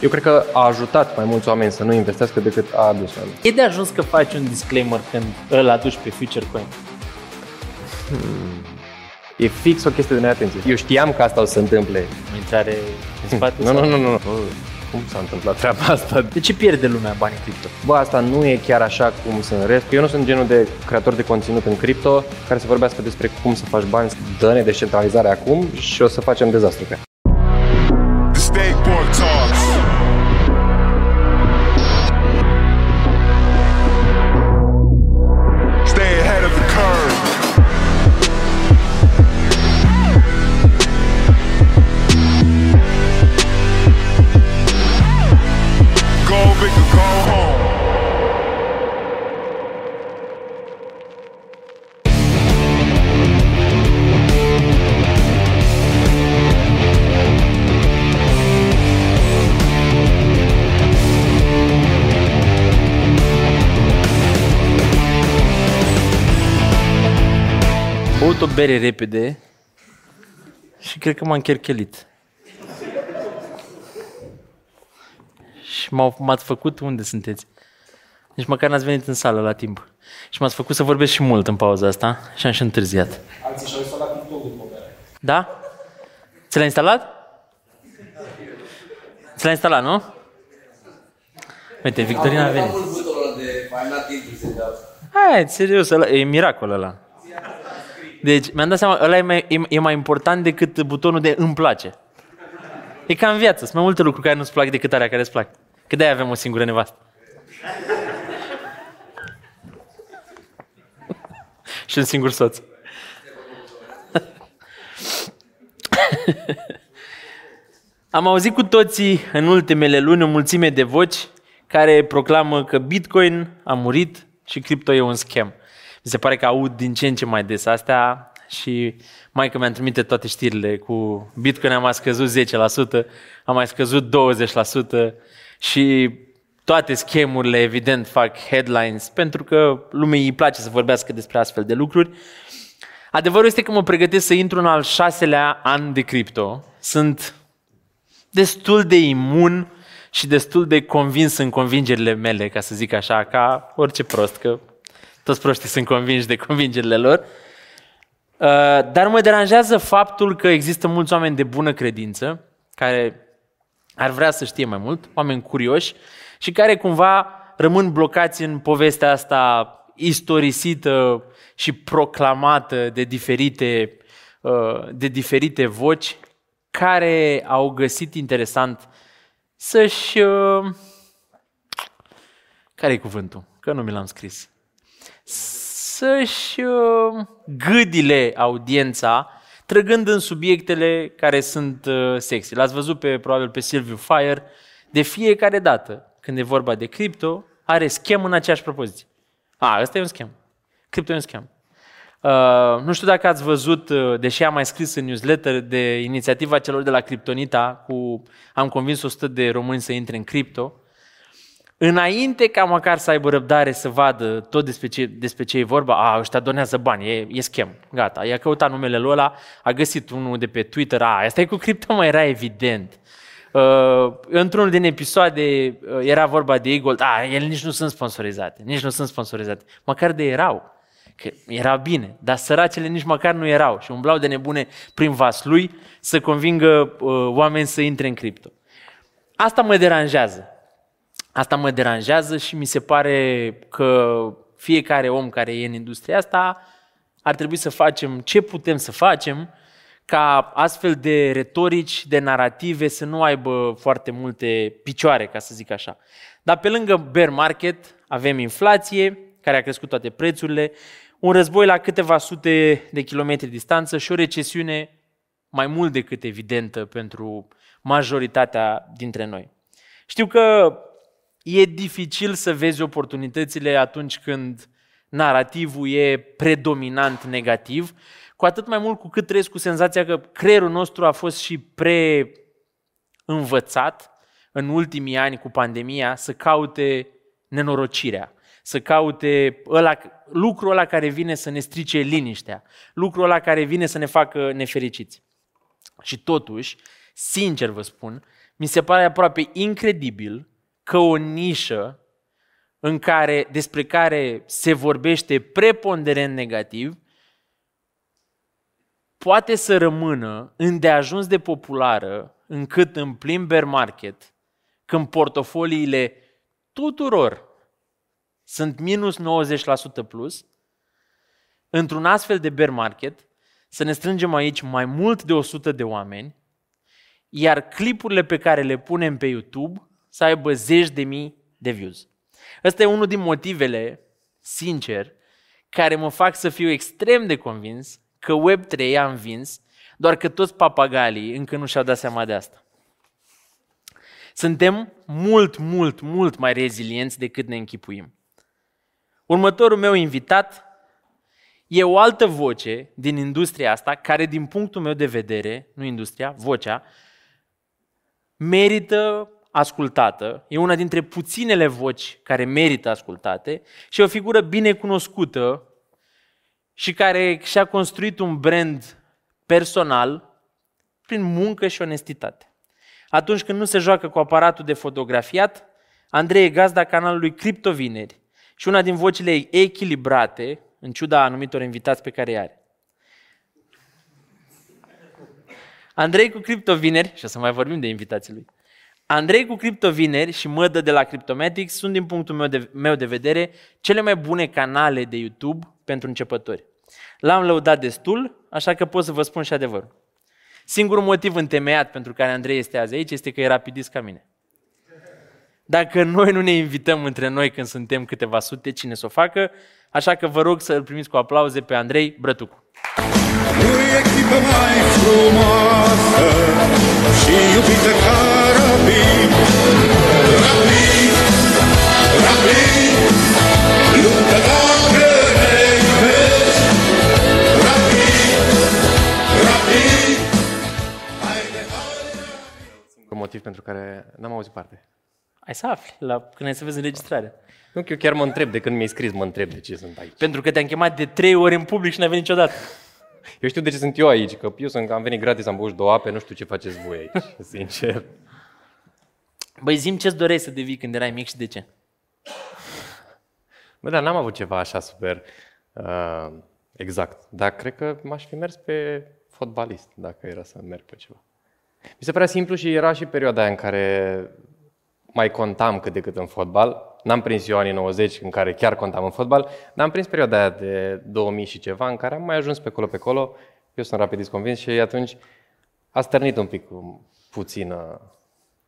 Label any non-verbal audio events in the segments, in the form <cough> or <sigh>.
Eu cred că a ajutat mai mulți oameni să nu investească decât a adus oameni. E de ajuns că faci un disclaimer când îl aduci pe Future Coin. E fix o chestie de neatenție. Eu știam că asta o să se întâmple. O intrare în spate? <laughs> Nu, sau- nu, nu, nu. Bă, Cum s-a întâmplat treaba asta? De ce pierde lumea bani în cripto? Bă, asta nu e chiar așa cum sunt în rest. Eu nu sunt genul de creator de conținut în cripto care să vorbească despre cum să faci bani. Dă-ne descentralizare acum și o să facem dezastru pe bere repede și cred că m-am cherchelit. Și m-au, m-ați făcut, unde sunteți? Nici măcar n-ați venit în sală la timp. Și m-ați făcut să vorbesc și mult în pauza asta și am și întârziat. Alții și-au instalat TikTok după bere. Da? Ți l-ai instalat? Ți l-ai instalat, nu? Uite, Victorina a venit. Hai, serios, ăla, e miracol ăla. Deci, mi-am dat seama, ăla e mai, e, e mai important decât butonul de îmi place. E ca în viață, sunt mai multe lucruri care nu-ți plac decât alea care îți plac. Că de-aia avem o singură nevastă. <laughs> Și un singur soț. <laughs> Am auzit cu toții în ultimele luni o mulțime de voci care proclamă că Bitcoin a murit și cripto e un scam. Mi se pare că aud din ce în ce mai des astea și mai că mi-am trimite toate știrile cu Bitcoin a mai scăzut 10%, a mai scăzut 20% și toate schemurile evident fac headlines pentru că lumea îi place să vorbească despre astfel de lucruri. Adevărul este că mă pregătesc să intru în al șaselea an de cripto. Sunt destul de imun și destul de convins în convingerile mele, ca să zic așa, ca orice prost, că toți proștii sunt convinși de convingerile lor. Uh, Dar mă deranjează faptul că există mulți oameni de bună credință care ar vrea să știe mai mult, oameni curioși și care cumva rămân blocați în povestea asta istorisită și proclamată de diferite, uh, de diferite voci care au găsit interesant să-și... uh, Care e cuvântul? Că nu mi l-am scris. Să-și uh, gâdile audiența trăgând în subiectele care sunt uh, sexy. L-ați văzut pe, probabil pe Silviu Fire, de fiecare dată când e vorba de cripto, are schem în aceeași propoziție. A, ăsta e un schem. Cripto e un schem. Uh, nu știu dacă ați văzut, uh, deși am mai scris în newsletter, de inițiativa celor de la Kryptonita, cu am convins 100 de români să intre în cripto. Înainte ca măcar să aibă răbdare să vadă tot despre ce, despre ce e vorba, a, ăștia donează bani, e, e schem, gata. I-a căutat numele lui ăla, a găsit unul de pe Twitter, a, asta e cu cripto, mai era evident. Uh, într-unul din episoade uh, era vorba de Eagle, a, ele nici nu sunt sponsorizate, nici nu sunt sponsorizate. Măcar de erau. Că era bine, dar săracele nici măcar nu erau și umblau de nebune prin vas lui să convingă uh, oameni să intre în cripto. Asta mă deranjează. Asta mă deranjează și mi se pare că fiecare om care e în industria asta ar trebui să facem ce putem să facem ca astfel de retorici, de narrative să nu aibă foarte multe picioare, ca să zic așa. Dar pe lângă bear market avem inflație, care a crescut toate prețurile, un război la câteva sute de kilometri distanță și o recesiune mai mult decât evidentă pentru majoritatea dintre noi. Știu că e dificil să vezi oportunitățile atunci când narativul e predominant negativ, cu atât mai mult cu cât trăiesc cu senzația că creierul nostru a fost și pre învățat în ultimii ani cu pandemia să caute nenorocirea, să caute ăla, lucrul ăla care vine să ne strice liniștea, lucrul ăla care vine să ne facă nefericiți. Și totuși, sincer vă spun, mi se pare aproape incredibil că o nișă în care, despre care se vorbește preponderent negativ, poate să rămână îndeajuns de populară încât în plin bear market, când portofoliile tuturor sunt minus 90% plus, într-un astfel de bear market, să ne strângem aici mai mult de 100 de oameni, iar clipurile pe care le punem pe YouTube să aibă zeci de mii de views. Ăsta e unul din motivele, sincer, care mă fac să fiu extrem de convins că Web3 a învins, doar că toți papagalii încă nu și-au dat seama de asta. Suntem mult, mult, mult mai rezilienți decât ne închipuim. Următorul meu invitat e o altă voce din industria asta, care din punctul meu de vedere, nu industria, vocea, merită ascultată, e una dintre puținele voci care merită ascultate și e o figură bine cunoscută și care și-a construit un brand personal prin muncă și onestitate. Atunci când nu se joacă cu aparatul de fotografiat, Andrei e gazda canalului Criptovineri și una din vocile echilibrate, în ciuda anumitor invitați pe care îi are. Andrei cu Criptovineri, și o să mai vorbim de invitații lui, Andrei cu criptovineri și Mădă de la Cryptomatics sunt, din punctul meu de, meu de vedere, cele mai bune canale de YouTube pentru începători. L-am lăudat destul, așa că pot să vă spun și adevărul. Singurul motiv întemeiat pentru care Andrei este azi aici este că e rapidist ca mine. Dacă noi nu ne invităm între noi când suntem câteva sute, cine să o facă? Așa că vă rog să îl primiți cu aplauze pe Andrei Brătucu. Nu echipă mai frumoasă și iubită ca Hai să afli la, când ai să vezi înregistrarea. Nu, că eu chiar mă întreb, de când mi-ai scris, mă întreb de ce sunt aici. Pentru că te-am chemat de trei ori în public și n-ai venit niciodată. Eu știu de ce sunt eu aici, că eu sunt, am venit gratis, am băut două ape, nu știu ce faceți voi aici, <laughs> sincer. Băi, zim ce-ți doreai să devii când erai mic și de ce? Bă, dar n-am avut ceva așa super uh, exact. Dar cred că m-aș fi mers pe fotbalist, dacă era să merg pe ceva. Mi se părea simplu și era și perioada aia în care mai contam cât de cât în fotbal. N-am prins eu anii 90 în care chiar contam în fotbal, dar am prins perioada aia de 2000 și ceva în care am mai ajuns pe acolo pe acolo. Eu sunt rapidist convins și atunci a stărnit un pic cu puțină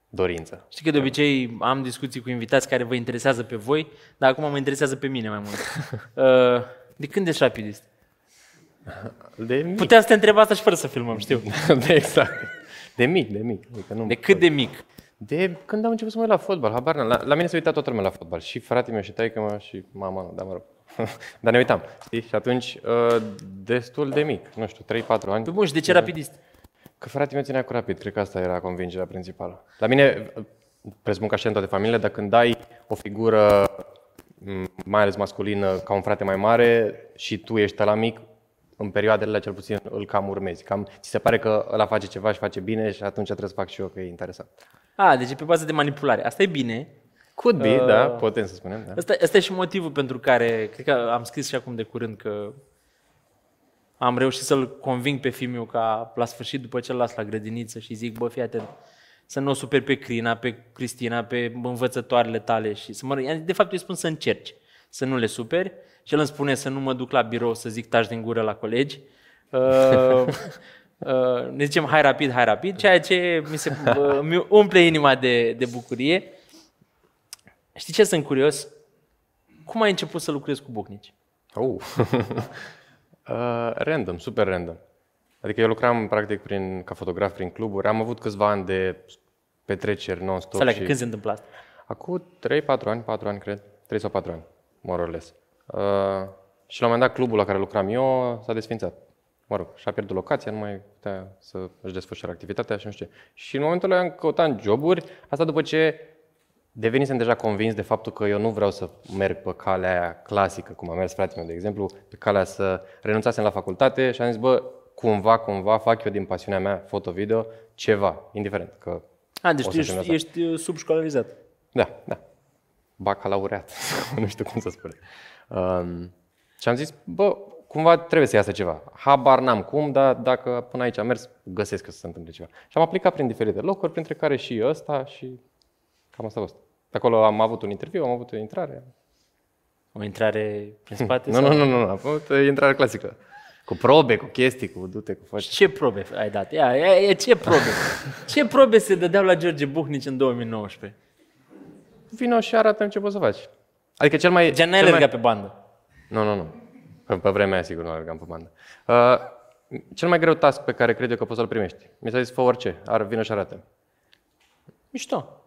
dorință. Știi că de obicei am discuții cu invitați care vă interesează pe voi, dar acum mă interesează pe mine mai mult. <laughs> Uh, de când ești rapidist? De mic. Puteam să te întreb asta și fără să filmăm, știu. <laughs> de exact. De mic, de mic. Adică nu De cât de mic? De când am început să mă uit la fotbal, habar n-am. La, la mine se uita toată lumea la fotbal. Și fratele meu, și taică mă, și mama, nu, dar mă rog. <laughs> dar ne uitam, știi? Și atunci, uh, destul de mic, nu știu, 3-4 ani. Pe bun, și de ce rapidist? Că fratele meu ținea cu rapid, cred că asta era convingerea principală. La mine, presupun că așa în toate familiile, dar când dai o figură, m, mai ales masculină, ca un frate mai mare și tu ești la mic, în perioadele alea cel puțin îl cam urmezi. Cam ți se pare că ăla face ceva și face bine și atunci trebuie să fac și eu că e interesant. A, deci e pe bază de manipulare. Asta e bine. Could be, Uh, da, putem să spunem, da. Asta, asta e și motivul pentru care, cred că am scris și acum de curând că am reușit să-l conving pe fiul meu ca la sfârșit, după ce îl las la grădiniță și zic, bă, fii atent, să nu o superi pe Crina, pe Cristina, pe învățătoarele tale și să mă... De fapt, îi spun să încerci, să nu le superi și el îmi spune să nu mă duc la birou să zic taci din gură la colegi. <laughs> Uh, uh, ne zicem hai rapid, hai rapid, ceea ce mi se uh, mi umple inima de, de bucurie. Știi ce sunt curios? Cum ai început să lucrezi cu bucnici? Oh. <laughs> uh, random, super random. Adică eu lucram practic prin, ca fotograf prin cluburi, am avut câțiva ani de petreceri non-stop. Să și... când se întâmplă asta? Acum 3-4 ani, 4 ani cred, 3 sau 4 ani, more or less. Uh, și la un moment dat clubul la care lucram eu s-a desfințat. Mă rog, și-a pierdut locația, nu mai putea să își desfășoare activitatea și nu știu ce. Și în momentul ăla am căutat joburi, asta după ce devenisem deja convins de faptul că eu nu vreau să merg pe calea aia clasică, cum a mers fratele meu, de exemplu, pe calea să renunțasem la facultate și am zis, bă, cumva, cumva fac eu din pasiunea mea foto-video ceva, indiferent că A, deci o tu să filmez ești, asta. ești uh, subșcolarizat. Da, da. Bacalaureat. <laughs> nu știu cum să spun. Um, și am zis, bă, cumva trebuie să iasă ceva. Habar n-am cum, dar dacă până aici am mers, găsesc că să se întâmple ceva. Și am aplicat prin diferite locuri, printre care și ăsta și cam asta a fost. De acolo am avut un interviu, am avut o intrare. O intrare prin <laughs> spate? Nu, sau- nu, nu, nu, am avut o intrare clasică. Cu probe, cu chestii, cu du-te, cu faci. Ce probe ai dat? Ia, ia, ia, ce probe? Ce probe se dădeau la George Buhnici în 2019? Vino și arată ce poți să faci. Adică cel mai... Gen, n-ai cel mai... alergat pe bandă. Nu, nu, nu. Pe, pe vremea aia, sigur, nu alergam pe bandă. Uh, cel mai greu task pe care cred eu că poți să-l primești. Mi s-a zis, fă orice, ar vină și arată. Mișto.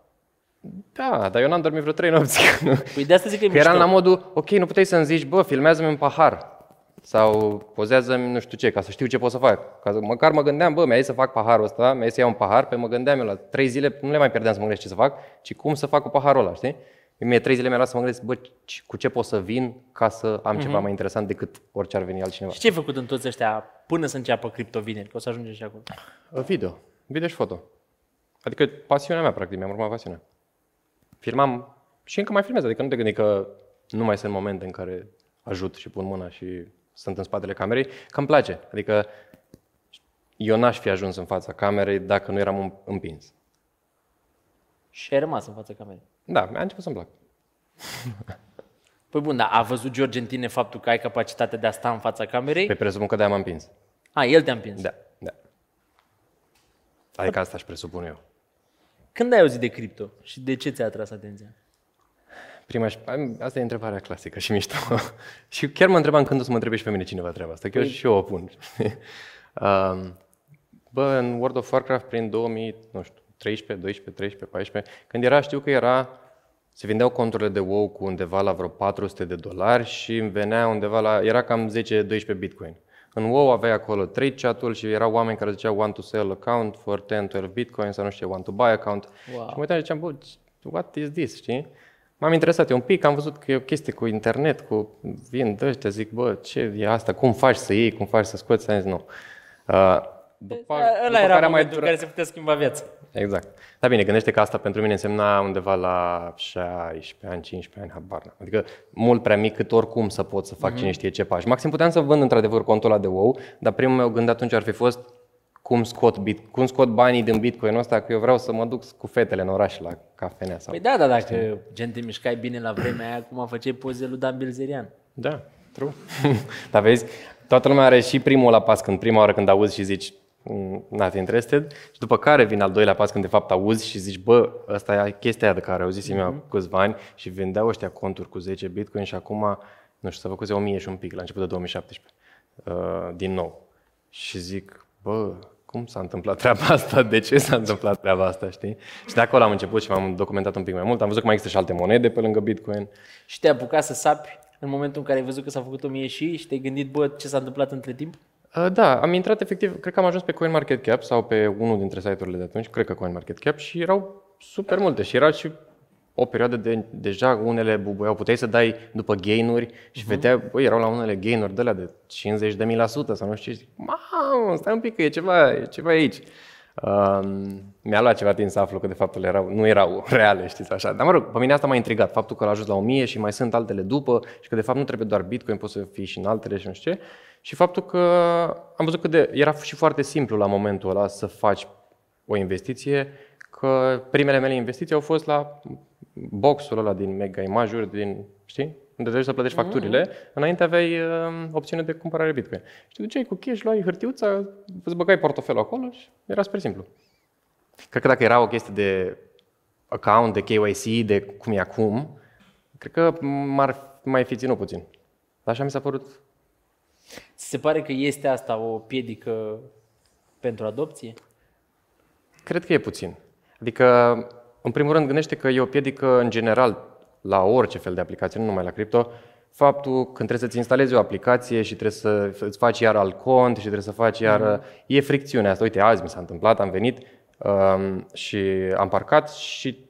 Da, dar eu n-am dormit vreo trei nopți. <laughs> Păi de asta zic că e că mișto. eram la modul, ok, nu puteai să-mi zici, bă, filmează-mi un pahar. Sau pozează-mi nu știu ce, ca să știu ce pot să fac. Ca să, măcar mă gândeam, bă, mi-a zis să fac paharul ăsta, mi-a zis să iau un pahar, pe mă gândeam eu la trei zile, nu le mai pierdeam să mă gândesc ce să fac, ci cum să fac cu paharul ăla, știi? Mie trei zile mi-a luat să mă gândesc, bă, ce- cu ce pot să vin ca să am ceva mai interesant decât orice ar veni altcineva. Și ce ai făcut în toți ăștia până să înceapă criptovineri? Că o să ajungem și acolo. Video. Video și foto. Adică pasiunea mea, practic, mi-am urmat pasiunea. Filmam și încă mai filmez, adică nu te gândi că nu mai sunt momente în care ajut și pun mâna și sunt în spatele camerei, că îmi place. Adică eu n-aș fi ajuns în fața camerei dacă nu eram îm- împins. Și ai rămas în fața camerei. Da, mi-a început să-mi plac. <laughs> Păi bun, dar a văzut George în tine faptul că ai capacitatea de a sta în fața camerei? Pe presupun că de-aia m-am împins. A, el te-a împins. Da, da. Adică asta își presupun eu. Când ai auzit de cripto și de ce ți-a atras atenția? Prima și... Asta e întrebarea clasică și mișto. <laughs> și chiar mă întrebam când o să mă întrebe și pe mine cineva treaba asta, că eu și eu o pun. <laughs> um, bă, în World of Warcraft prin 2000, nu știu, 13, 12, 13, 14, când era, știu că era, se vindeau conturile de WoW cu undeva la vreo 400 de dolari și îmi venea undeva la, era cam 10-12 bitcoin. În WoW aveai acolo trade chat-ul și erau oameni care ziceau want to sell account for 10-12 bitcoin sau nu știu, want to buy account. Wow. Și mă uitam și ziceam, bă, what is this, știi? M-am interesat eu un pic, am văzut că e o chestie cu internet, cu vin de ăștia, zic, bă, ce e asta, cum faci să iei, cum faci să scoți, am zis, nu. Uh, după, Ăla după era care am mai momentul în durat... care se putea schimba viața. Exact. Dar bine, gândește că asta pentru mine însemna undeva la 16 ani, 15 ani, habar n-am. Adică mult prea mic cât oricum să pot să fac Mhm. cine știe ce pași. Maxim puteam să vând într-adevăr contul ăla de WoW, dar primul meu gând atunci ar fi fost cum scot, bit, cum scot banii din Bitcoin ăsta, că eu vreau să mă duc cu fetele în oraș la cafenea sau... Păi da, da, dacă gen te mișcai bine la vremea aia, cum făceai poze lui Dan Bilzerian. Da, true. <laughs> Dar vezi, toată lumea are și primul la pas când prima oară când auzi și zici "Mm, not interested și după care vine al doilea pas când de fapt auzi și zici bă, asta e chestia aia de care auzisem eu cu câțiva ani și vindeau ăștia conturi cu 10 bitcoin și acum, nu știu, s-a făcut 1000 și un pic la început de 2017, uh, din nou. Și zic, bă, cum s-a întâmplat treaba asta? De ce s-a întâmplat treaba asta, știi? Și de acolo am început și m-am documentat un pic mai mult. Am văzut că mai există și alte monede pe lângă Bitcoin. Și te-ai apucat să sapi în momentul în care ai văzut că s-a făcut o mie și și te-ai gândit, bă, ce s-a întâmplat între timp? Uh, Da, am intrat efectiv, cred că am ajuns pe CoinMarketCap sau pe unul dintre site-urile de atunci, cred că CoinMarketCap și erau super multe și era și o perioadă de, deja unele bubuiau, puteai să dai după gain-uri și uh-huh. vedeai, băi, erau la unele gain-uri de alea de 50 de mii la sută sau nu știu ce, zic, mamă, stai un pic că e ceva, e ceva aici. Um, mi-a luat ceva timp să aflu că de fapt ele erau, nu erau reale, știți așa. Dar mă rog, pe mine asta m-a intrigat, faptul că l-a ajuns la 1000 și mai sunt altele după și că de fapt nu trebuie doar Bitcoin, poți să fii și în altele și nu știu ce. Și faptul că am văzut că de, era și foarte simplu la momentul ăla să faci o investiție, că primele mele investiții au fost la boxul ăla din mega imajuri, din, știi? Unde trebuie să plătești facturile, înainte aveai uh, opțiune de cumpărare Bitcoin. Și te duceai cu cash, luai hârtiuța, îți băgai portofelul acolo și era super simplu. Cred că dacă era o chestie de account, de KYC, de cum e acum, cred că m-ar mai fi ținut puțin. Dar așa mi s-a părut. Ți se pare că este asta o piedică pentru adopție? Cred că e puțin. Adică, în primul rând, gândește că e o piedică în general la orice fel de aplicație, nu numai la cripto, faptul când trebuie să-ți instalezi o aplicație și trebuie să îți faci iar alt cont și trebuie să faci iar... E fricțiunea asta. Uite, azi mi s-a întâmplat, am venit um, și am parcat și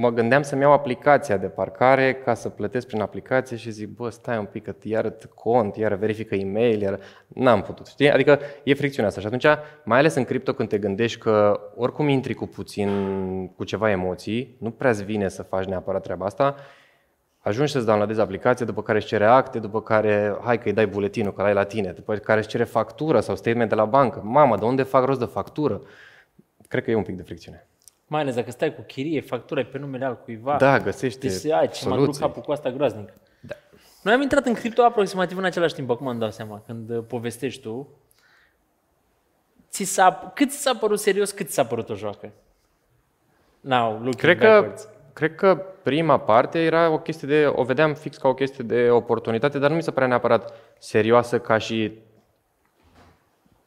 mă gândeam să-mi iau aplicația de parcare ca să plătesc prin aplicație și zic, bă, stai un pic, că iară cont, iară verifică e-mail, iară... N-am putut, știi? Adică e fricțiunea asta. Și atunci, mai ales în cripto, când te gândești că oricum intri cu puțin, cu ceva emoții, nu prea-ți vine să faci neapărat treaba asta, ajungi să-ți downloadezi aplicația, după care își cere acte, după care, hai că îi dai buletinul, că l-ai la tine, după care își cere factură sau statement de la bancă. Mamă, de unde fac rost de factură? Cred că e un pic de fricțiune. Mai ales dacă stai cu chirie, factura e pe numele al cuiva. Da, găsește Deci, ai, ce mă duc soluții. capul cu asta groaznic. Da. Noi am intrat în cripto aproximativ în același timp, acum îmi dau seama, când uh, povestești tu. Ți s-a, cât ți s-a părut serios, cât ți s-a părut o joacă? Now, looking Cred că, backwards. cred că prima parte era o chestie de, o vedeam fix ca o chestie de oportunitate, dar nu mi se părea neapărat serioasă ca și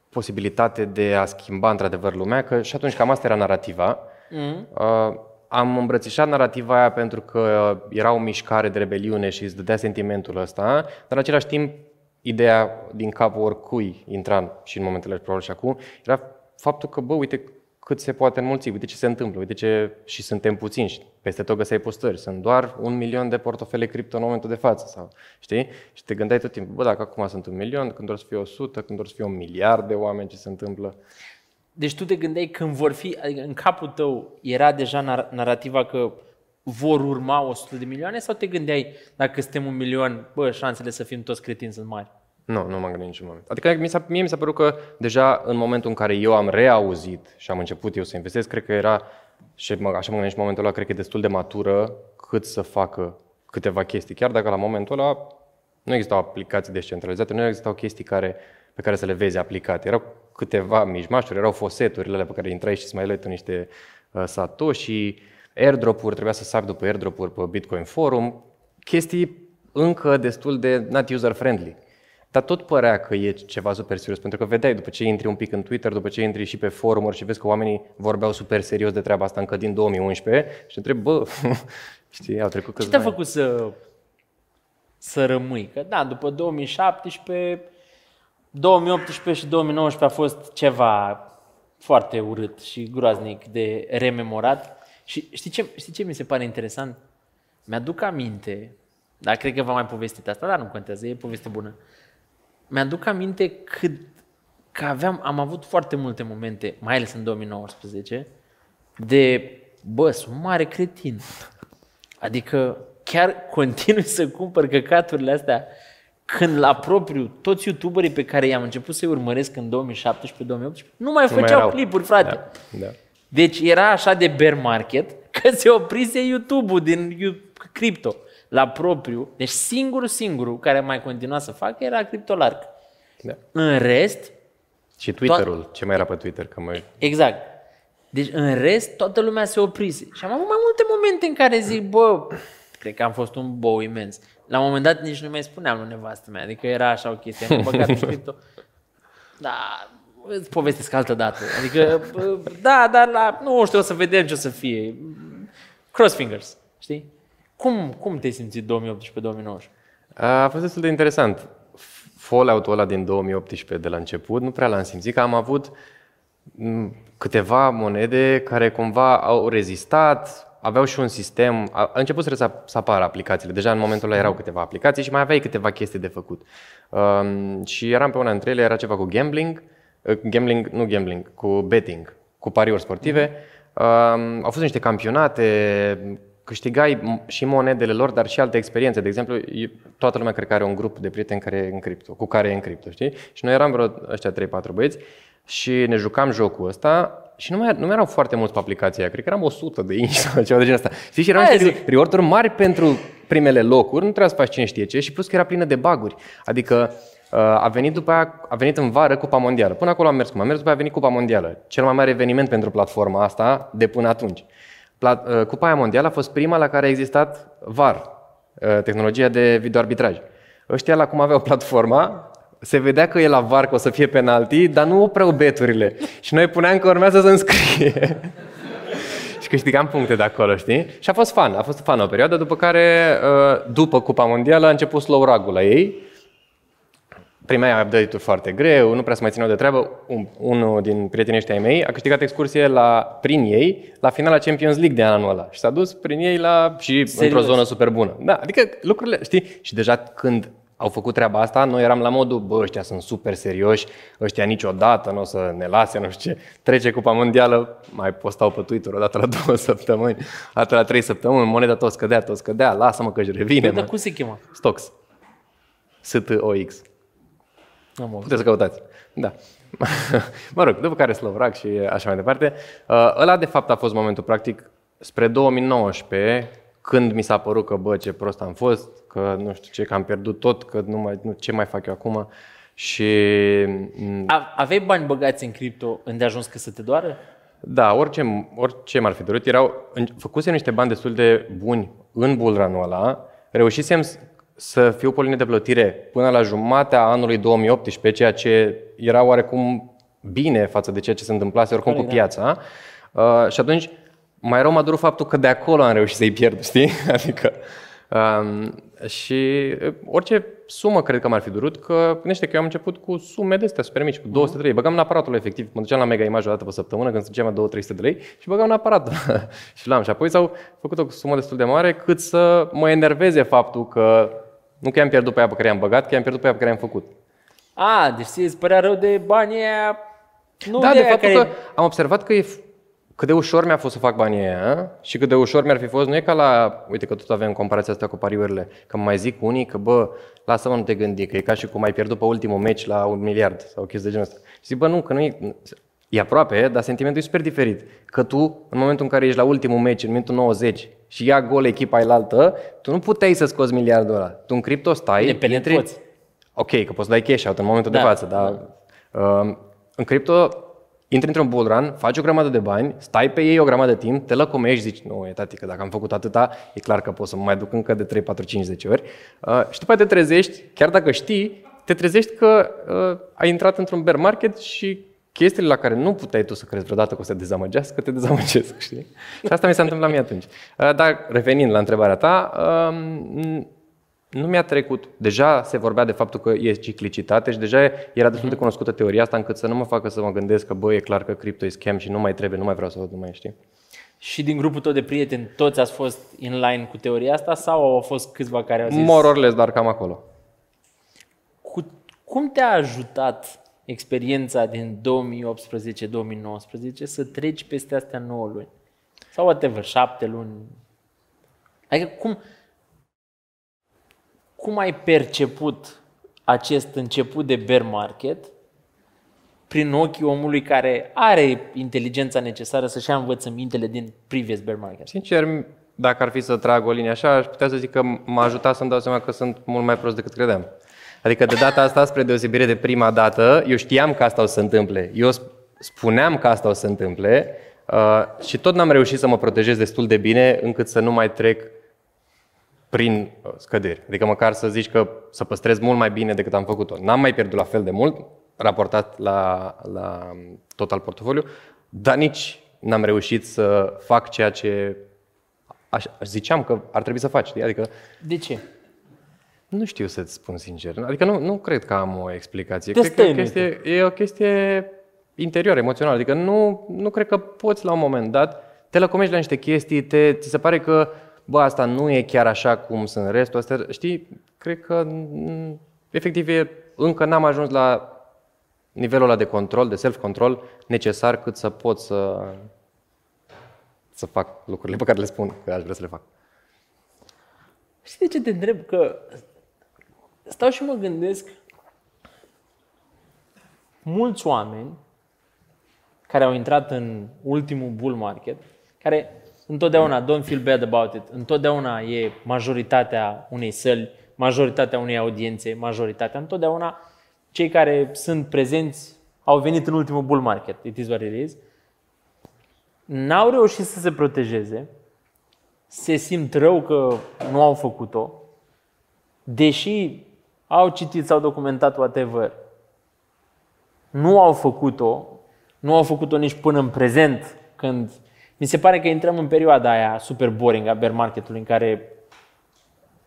posibilitate de a schimba într-adevăr lumea, că și atunci cam asta era narativa. Mm. Uh, am îmbrățișat narativa aia pentru că era o mișcare de rebeliune și îți dădea sentimentul ăsta, dar în același timp ideea din capul oricui intra și în momentele probabil și acum, era faptul că, bă, uite cât se poate înmulți, uite ce se întâmplă, uite ce... și suntem puțini și peste tot găseai postări. Sunt doar un milion de portofele cripto în momentul de față, sau, știi? Și te gândeai tot timpul, bă, dacă acum sunt un milion, când or să fie 100, când or să fie un miliard de oameni, ce se întâmplă? Deci tu te gândeai când vor fi, adică în capul tău era deja nar- narativa că vor urma 100 de milioane sau te gândeai dacă suntem un milion, bă, șansele să fim toți cretinți sunt mari? Nu, nu m-am gândit niciun moment. Adică mi s-a, mie mi s-a părut că deja în momentul în care eu am reauzit și am început eu să investesc, cred că era, și mă, așa mă gândesc și în momentul ăla, cred că e destul de matură cât să facă câteva chestii. Chiar dacă la momentul ăla nu existau aplicații descentralizate, nu existau chestii care, pe care să le vezi aplicate. Erau câteva mijmașuri, erau foseturile alea pe care intrai și îți mai luai tu niște uh, satoshi, airdrop-uri, trebuia să sapi după airdrop-uri pe Bitcoin Forum, chestii încă destul de not user-friendly. Dar tot părea că e ceva super serios, pentru că vedeai după ce intri un pic în Twitter, după ce intri și pe forumuri și vezi că oamenii vorbeau super serios de treaba asta încă din 2011 și te întrebi, bă, <laughs> știi, au trecut Ce câțiva te-a ani. făcut să, să rămâi? Că da, după 2017, 2018 și 2019 a fost ceva foarte urât și groaznic de rememorat. Și știi ce, știi ce mi se pare interesant? Mi-aduc aminte, dar cred că v-am mai povestit asta, dar nu contează, e poveste bună. Mi-aduc aminte cât că aveam, am avut foarte multe momente, mai ales în 2019, de, bă, sunt mare cretin. Adică chiar continui să cumpăr căcaturile astea când la propriu toți youtuberii pe care i-am început să-i urmăresc în 2017-2018 nu mai Nu mai făceau erau. clipuri, frate. Da, da. Deci era așa de bear market <laughs> că se oprise YouTube-ul din You- cripto la propriu. Deci singurul, singurul care mai continua să facă era CryptoLark. da. În rest, Și Twitter-ul, ce mai era pe Twitter? Că mai... Exact. Deci în rest toată lumea se oprise. Și am avut mai multe momente în care zic, bă, cred că am fost un bou imens. La un moment dat nici nu mai spuneam lui nevastă mea, adică era așa o chestie, am băgat în <laughs> cripto. Da, îți povestesc altă dată. Adică, bă, da, dar la, nu știu, o să vedem ce o să fie. Cross fingers, știi? Cum, cum te-ai simțit 2018-2019? A fost destul de interesant. Fallout-ul ăla din 2018 de la început, nu prea l-am simțit, că am avut m, câteva monede care cumva au rezistat, aveau și un sistem, a, a început să, să apară aplicațiile, deja în momentul ăla erau câteva aplicații și mai aveai câteva chestii de făcut. Um, și eram pe una dintre ele, era ceva cu gambling, uh, gambling, nu gambling, cu betting, cu pariuri sportive. Um, au fost niște campionate, câștigai m- și monedele lor, dar și alte experiențe. De exemplu, eu- toată lumea cred că are un grup de prieteni care e în cripto, cu care e în cripto, știi? Și noi eram vreo ăștia 3-4 băieți și ne jucam jocul ăsta și nu mai, nu mai erau foarte mulți pe aplicația aia. Cred că eram 100 de inși <laughs> sau ceva de genul ăsta. Știi? Și erau Aia niște zic. reward-uri mari pentru primele locuri, nu trebuia să faci cine știe ce și plus că era plină de baguri. Adică uh, a venit după aia, a venit în vară Cupa Mondială. Până acolo am mers cum am mers, după aia a venit Cupa Mondială. Cel mai mare eveniment pentru platforma asta de până atunci. Pla- uh, Cupa aia mondială a fost prima la care a existat VAR, uh, tehnologia de videoarbitraj. Ăștia la cum aveau platforma, se vedea că e la VAR că o să fie penalti, dar nu opreau beturile. Și noi puneam că urmează să înscrie. <laughs> și câștigam puncte de acolo, știi? Și a fost fan, a fost fan o perioadă, după care, uh, după Cupa Mondială, a început slow rug la ei. primea update-uri foarte greu, nu prea se mai țineau de treabă. Un, unul din prietenii ăștia ai mei a câștigat excursie la, prin ei la finala Champions League de anul ăla și s-a dus prin ei la, și Serios? într-o zonă super bună. Da, adică lucrurile, știi, și deja când au făcut treaba asta, noi eram la modul, bă, ăștia sunt super serioși, ăștia niciodată nu o să ne lase, nu știu ce. Trece Cupa Mondială, mai postau pe Twitter o dată la <laughs> două săptămâni, o dată la trei săptămâni, moneda tot scădea, tot scădea, lasă-mă că își revine, Dar mă. cum se chema? Stocks. S-T-O-X. N-am auzit. Puteți să căutați. Da. <laughs> mă rog, după care Slovrak și așa mai departe. Uh, ăla, de fapt, a fost momentul practic spre 2019, când mi s-a părut că, bă, ce prost am fost, că nu știu ce, că am pierdut tot, că nu mai, nu, ce mai fac eu acum. Și m, A, aveai bani băgați în cripto îndeajuns că să te doară? da, orice, orice m-ar fi dorit, erau, în- făcusem niște bani destul de buni în bullrun-ul ăla, reușisem s- să fiu pe linie de plătire până la jumatea anului 2018, ceea ce era oarecum bine față de ceea ce se întâmplase oricum cu piața. Uh, și atunci, mai rău m-a durut faptul că de acolo am reușit să-i pierd, știi? <laughs> Adică, um, și uh, orice sumă cred că m-ar fi durut, că gândește că eu am început cu sume de astea super mici, cu 200 de lei. Băgam în aparatul efectiv, mă duceam la Mega Image o dată pe săptămână când strângeam la 2-300 de lei și băgam în aparatul <laughs> și l-am. Și apoi s-au făcut o sumă destul de mare cât să mă enerveze faptul că nu că i-am pierdut pe aia pe care i-am băgat, că i-am pierdut pe aia pe care i-am făcut. A, deci ție îți părea rău de banii aia, nu da, de, de aia faptul care... că am observat că e f- cât de ușor mi-a fost să fac banii aia și cât de ușor mi-ar fi fost, nu e ca la, uite că tot avem comparația asta cu pariurile, că mă mai zic unii că bă, lasă-mă nu te gândi, că e ca și cum ai pierdut pe ultimul meci la un miliard sau o chestie de genul ăsta. Și zic, bă, nu, că nu e, e aproape, dar sentimentul e super diferit. Că tu, în momentul în care ești la ultimul meci, în minutul 90, și ia gol echipa ailaltă, tu nu puteai să scoți miliardul ăla. Tu în cripto stai, Bine, pe net intri- poți. Ok, că poți să dai cash out în momentul Da, de față, dar uh, în cripto intri într-un bull run, faci o grămadă de bani, stai pe ei o grămadă de timp, te lăcomești, zici, nu, e tati, că dacă am făcut atâta, e clar că pot să mă mai duc încă de 3, 4, 5, 10 ori. Uh, și după aceea te trezești, chiar dacă știi, te trezești că uh, ai intrat într-un bear market și chestiile la care nu puteai tu să crezi vreodată că o să te dezamăgească, te dezamăgesc, <laughs> știi? Și asta mi s-a întâmplat mie atunci. Uh, dar revenind la întrebarea ta, um, nu mi-a trecut. Deja se vorbea de faptul că e ciclicitate și deja era destul de cunoscută teoria asta încât să nu mă facă să mă gândesc că, bă, e clar că cripto e scam și nu mai trebuie, nu mai vreau să văd, nu mai știu. Și din grupul tău de prieteni, toți ați fost in line cu teoria asta sau au fost câțiva care au zis... More or less, dar cam acolo. Cu, cum te-a ajutat experiența din 2018-2019 să treci peste astea 9 luni? Sau whatever, 7 luni? Adică cum, cum ai perceput acest început de bear market prin ochii omului care are inteligența necesară să-și ia învățămintele din previous bear market? Sincer, dacă ar fi să trag o linie așa, aș putea să zic că m-a ajutat să-mi dau seama că sunt mult mai prost decât credeam. Adică de data asta, spre deosebire de prima dată, eu știam că asta o să se întâmple. Eu sp- spuneam că asta o să se întâmple uh, și tot n-am reușit să mă protejez destul de bine încât să nu mai trec prin uh, scăderi. Adică măcar să zici că să păstrez mult mai bine decât am făcut-o. N-am mai pierdut la fel de mult, raportat la, la total portofoliu, dar nici n-am reușit să fac ceea ce aș, aș ziceam că ar trebui să faci. știi? Adică De ce? nu știu să-ți spun sincer. Adică nu, nu cred că am o explicație. Te Cred că e o stăinuie. chestie, e o chestie interioară, emoțională. Adică nu, nu cred că poți la un moment dat, te lăcomești la niște chestii, te, ți se pare că bă, asta nu e chiar așa cum sunt restul. Astea, știi, cred că mm, efectiv e, încă n-am ajuns la nivelul ăla de control, de self-control necesar cât să pot să, să fac lucrurile pe care le spun că aș vrea să le fac. Știi de ce te întreb? Că stau și mă gândesc mulți oameni care au intrat în ultimul bull market, care întotdeauna, don't feel bad about it, întotdeauna e majoritatea unei săli, majoritatea unei audiențe, majoritatea, întotdeauna cei care sunt prezenți au venit în ultimul bull market, it is what it is, n-au reușit să se protejeze, se simt rău că nu au făcut-o, deși au citit sau documentat whatever, nu au făcut-o, nu au făcut-o nici până în prezent, când mi se pare că intrăm în perioada aia super boring a bear marketului în care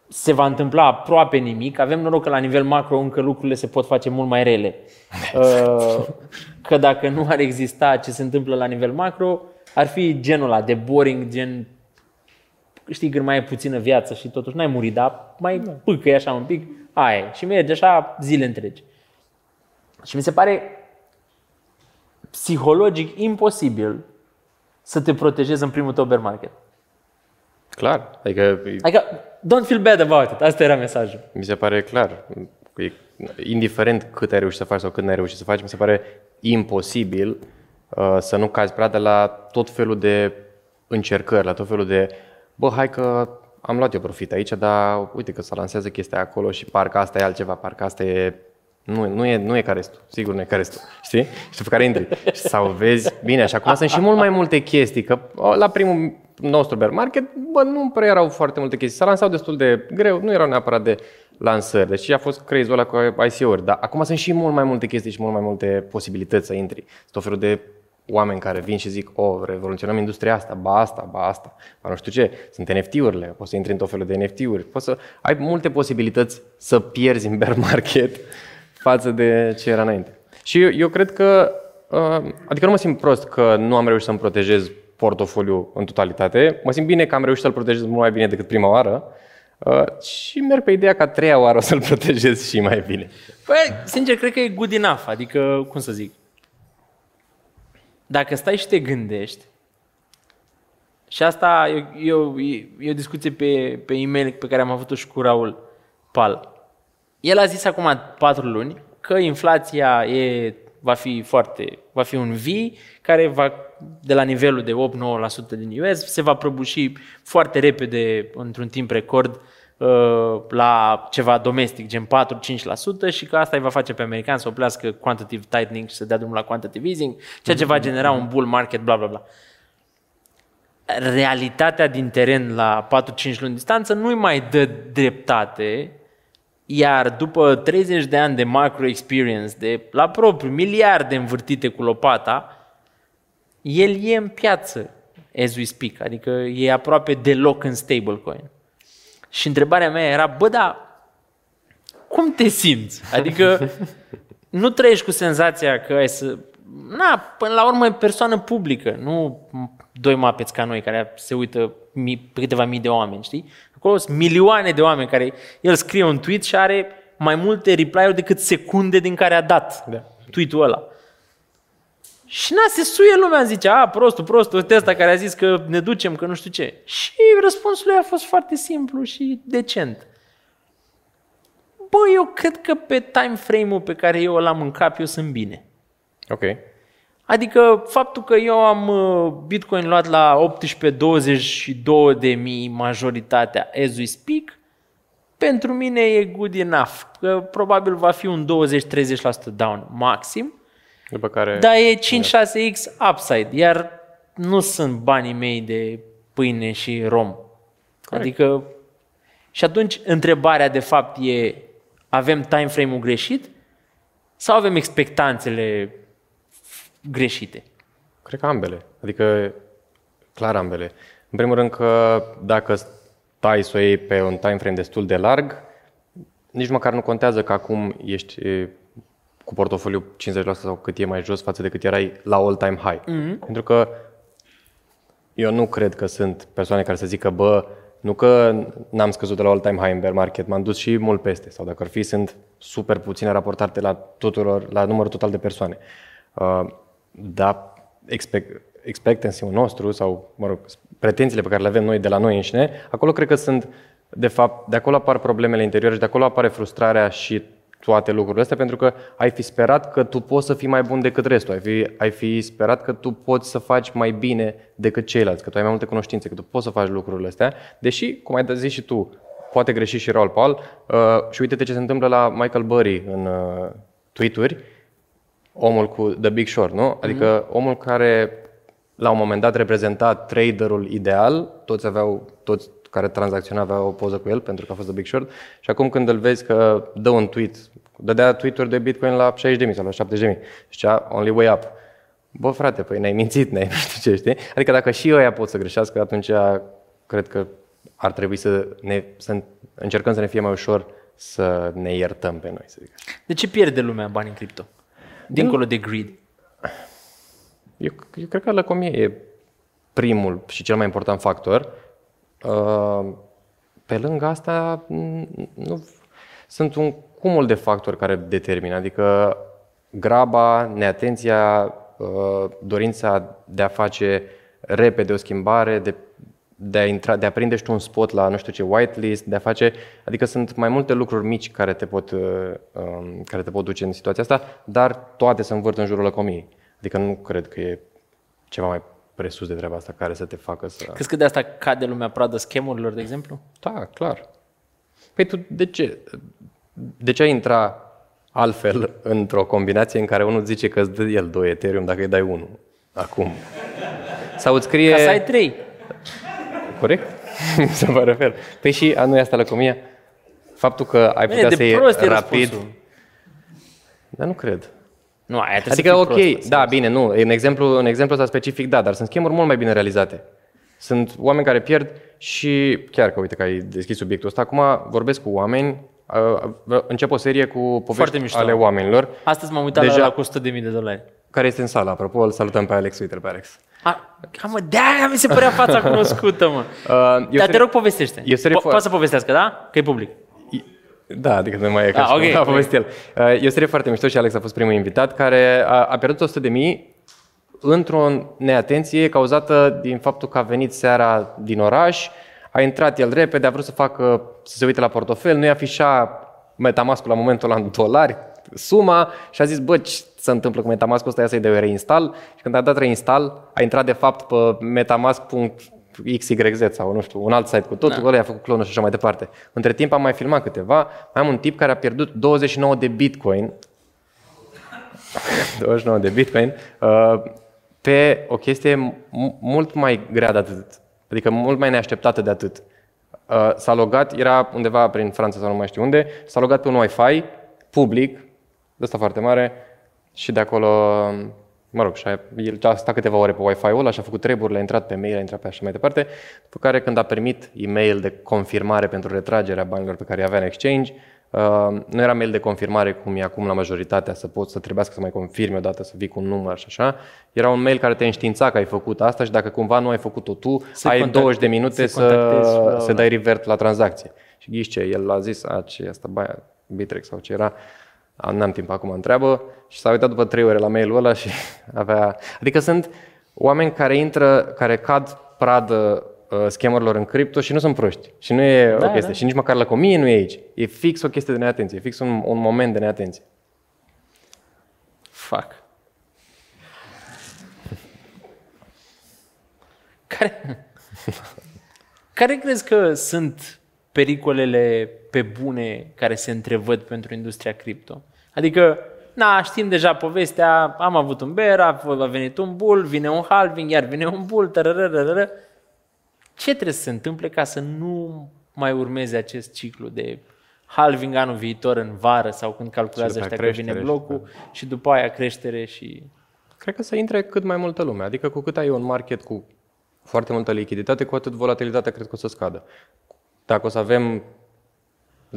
se va întâmpla aproape nimic. Avem noroc că la nivel macro încă lucrurile se pot face mult mai rele. <laughs> Uh, Că dacă nu ar exista ce se întâmplă la nivel macro, ar fi genul ăla de boring, gen știi când mai ai puțină viață și totuși n-ai murit, dar mai pâcă așa un pic, aia e. Și merge așa zile întregi. Și mi se pare psihologic imposibil să te protejezi în primul tău bear market. Clar. Adică Adică, don't feel bad about it. Asta era mesajul. mi se pare clar. E, indiferent cât ai reușit să faci sau cât n-ai reușit să faci, mi se pare imposibil uh, să nu cazi prea de la tot felul de încercări, la tot felul de bă, hai că am luat eu profit aici, dar uite că se lansează chestia acolo și parcă asta e altceva, parcă asta e nu, nu, e, nu e ca restul, sigur nu e ca restul, știi? Și pe care intri. Sau vezi, bine, și acum sunt și mult mai multe chestii, că o, la primul nostru bear market, bă, nu prea erau foarte multe chestii. Se lansau destul de greu, nu erau neapărat de lansări. Deci a fost crazy ăla cu ICO-uri. Dar acum sunt și mult mai multe chestii și mult mai multe posibilități să intri. Sunt tot felul de oameni care vin și zic, oh, revoluționăm industria asta, ba asta, ba asta, ba nu știu ce. Sunt NFT-urile, poți să intri în tot felul de NFT-uri. Poți să ai multe posibilități să pierzi în bear market față de ce era înainte. Și eu, eu cred că, uh, adică nu mă simt prost că nu am reușit să-mi protejez portofoliu în totalitate. Mă simt bine că am reușit să-l protejez mult mai bine decât prima oară uh, și merg pe ideea că a treia oară o să-l <laughs> protejez și mai bine. Păi, sincer, cred că e good enough. Adică, cum să zic, dacă stai și te gândești, și asta e, e, o, e o discuție pe, pe e-mail pe care am avut-o și cu Raul Pal. El a zis acum patru luni că inflația e, va fi foarte, va fi un V care va, de la nivelul de 8-9% din US, se va prăbuși foarte repede, într-un timp record, uh, la ceva domestic, gen 4-5% și că asta îi va face pe americani să oprească quantitative tightening și să dea drumul la quantitative easing, ceea ce va genera un bull market, bla bla bla. Realitatea din teren la 4-5 luni distanță nu-i mai dă dreptate, iar după 30 de ani de macro experience, de la propriu, miliarde învârtite cu lopata, el e în piață, as we speak, adică e aproape deloc în stablecoin. Și întrebarea mea era, bă, dar cum te simți? Adică <laughs> nu trăiești cu senzația că ai să... Na, până la urmă e persoană publică, nu doi mapeți ca noi care se uită mii, câteva mii de oameni, știi? Acolo sunt milioane de oameni care el scrie un tweet și are mai multe reply-uri decât secunde din care a dat Da. tweet-ul ăla. Și na, se suie lumea, zice, a, prostul, prostul, ăsta ăsta care a zis că ne ducem, că nu știu ce. Și răspunsul lui a fost foarte simplu și decent. Bă, eu cred că pe time frame-ul pe care eu îl am în cap, eu sunt bine. Ok. Adică faptul că eu am uh, Bitcoin luat la 18-22 de mii majoritatea as we speak, pentru mine e good enough. Că probabil va fi un 20-30% down maxim, După care... dar e 5-6x upside, iar nu sunt banii mei de pâine și rom. Adică, și atunci întrebarea de fapt e, avem time frame-ul greșit sau avem expectanțele greșite? Cred că ambele. Adică, clar ambele. În primul rând că dacă stai să o iei pe un time frame destul de larg, nici măcar nu contează că acum ești e, cu portofoliu 50% sau cât e mai jos față de cât erai la all-time high. Mm-hmm. Pentru că eu nu cred că sunt persoane care să zică, bă, nu că n-am scăzut de la all-time high în bear market, m-am dus și mult peste. Sau dacă ar fi, sunt super puține raportate la, tuturor, la numărul total de persoane. Uh, dar expect, expectancy-ul nostru sau, mă rog, pretențiile pe care le avem noi de la noi înșine, acolo cred că sunt, de fapt, de acolo apar problemele interioare și de acolo apare frustrarea și toate lucrurile astea, pentru că ai fi sperat că tu poți să fii mai bun decât restul, ai fi, ai fi sperat că tu poți să faci mai bine decât ceilalți, că tu ai mai multe cunoștințe, că tu poți să faci lucrurile astea, deși, cum ai zis și tu, poate greși și Raul Paul, uh, și uite-te ce se întâmplă la Michael Burry în uh, tweet-uri, omul cu The Big Short, nu? Adică mm-hmm. omul care la un moment dat reprezenta traderul ideal, toți aveau, toți care tranzacționa aveau o poză cu el pentru că a fost The Big Short și acum când îl vezi că dă un tweet, dădea tweet-uri de Bitcoin la 60.000 sau la 70.000, zicea only way up. Bă, frate, păi ne-ai mințit, ne-ai <laughs> nu știu ce, știi? Adică dacă și ăia pot să greșească, atunci cred că ar trebui să, ne, să încercăm să ne fie mai ușor să ne iertăm pe noi, să zic așa. De ce pierde lumea bani în cripto? Dincolo de greed. Eu, eu cred că lăcomie e primul și cel mai important factor. Uh, Pe lângă asta, n- nu, sunt un cumul de factori care determină, adică graba, neatenția, uh, dorința de a face repede o schimbare, de, de, a intra, de a prinde și tu un spot la nu știu ce whitelist, de a face, adică sunt mai multe lucruri mici care te pot, uh, um, care te pot duce în situația asta, dar toate se învârt în jurul lăcomiei. Adică nu cred că e ceva mai presus de treaba asta care să te facă să... Crezi că de asta cade lumea pradă schemurilor, de exemplu? Da, clar. Păi tu de ce? De ce ai intra altfel într-o combinație în care unul zice că îți dă el 2 Ethereum dacă îi dai unul acum? Sau îți scrie... Ca să ai trei. Corect? să mă refer. Păi și a nu e asta lăcomia? Faptul că ai Bine, putea de să iei prost e rapid... răspunsul. Dar nu cred. Nu, aia trebuie Adică, să fii ok, prost, da, bine, nu, în exemplu, în exemplu ăsta specific, da, dar sunt schemuri mult mai bine realizate. Sunt oameni care pierd și chiar că, uite, că ai deschis subiectul ăsta, acum vorbesc cu oameni, uh, încep o serie cu Foarte povești mișto. ale oamenilor, Astăzi m-am uitat Deja- la, la cu 100 de mii de dolari. Care este în sală, apropo, îl salutăm pe Alex, uite pe Alex. A, ca mă, de-aia mi se părea fața <laughs> cunoscută, mă. Uh, e o Dar te serie- rog, povestește. e o serie Po- foarte- Poate să povestească, da? Că e public. Da, adică nu mai e ca Ah, și cum ok, a ok. povestit el. Uh, E o serie foarte mișto și Alex a fost primul invitat care a, a pierdut 100 de mii într-o neatenție cauzată din faptul că a venit seara din oraș, a intrat el repede, a vrut să facă, să se uite la portofel, nu-i afișa Metamask-ul la momentul ăla în dolari, suma și a zis, bă, ce se întâmplă cu Metamask-ul ăsta, ia să-i dau reinstall și când a dat reinstall, a intrat de fapt pe metamask.xyz sau nu știu, un alt site cu totul, da. ăla i-a făcut clonul și așa mai departe. Între timp am mai filmat câteva, mai am un tip care a pierdut 29 de bitcoin <laughs> 29 de bitcoin, uh, pe o chestie m- mult mai grea de atât, adică mult mai neașteptată de atât. Uh, S-a logat, era undeva prin Franța sau nu mai știu unde, s-a logat pe un Wi-Fi public, de ăsta foarte mare, și de acolo, mă rog, și a, el a stat câteva ore pe Wi-Fi-ul ăla și a făcut treburile, a intrat pe mail, a intrat pe așa mai departe, după care când a primit e-mail de confirmare pentru retragerea banilor pe care îi avea în exchange, Uh, nu era mail de confirmare cum e acum la majoritatea, să poți să trebuiască să mai confirmi odată, să vii cu un număr și așa. Era un mail care te înștiința că ai făcut asta și dacă cumva nu ai făcut-o tu, Să ai contact- 20 de minute să contactezi și bla, să, bla, să bla. dai revert la tranzacție. Și ghiși ce, el a zis, a, ce e asta, baia, Bitrex sau ce era, a, n-am timp acum, întreabă și s-a uitat după trei ore la mailul ăla și <laughs> avea... Adică sunt oameni care intră, care cad pradă uh, schemurilor în cripto și nu sunt proști. Și nu e Da, o chestie. da. Și nici măcar la comie nu e aici. E fix o chestie de neatenție, e fix un, un moment de neatenție. Fuck. Care, <laughs> care crezi că sunt pericolele pe bune care se întrevăd pentru industria cripto? Adică, na, știm deja povestea, am avut un bear, a a venit un bull, vine un halving, iar vine un bull, tărărărără. Ce trebuie să se întâmple ca să nu mai urmeze acest ciclu de halving anul viitor în vară sau când calculează Și după ăștia aia că vine creștere și blocul și după aia creștere și... Cred că să intre cât mai multă lume. Adică cu cât ai un market cu foarte multă lichiditate, cu atât volatilitatea cred că o să scadă. Dacă o să avem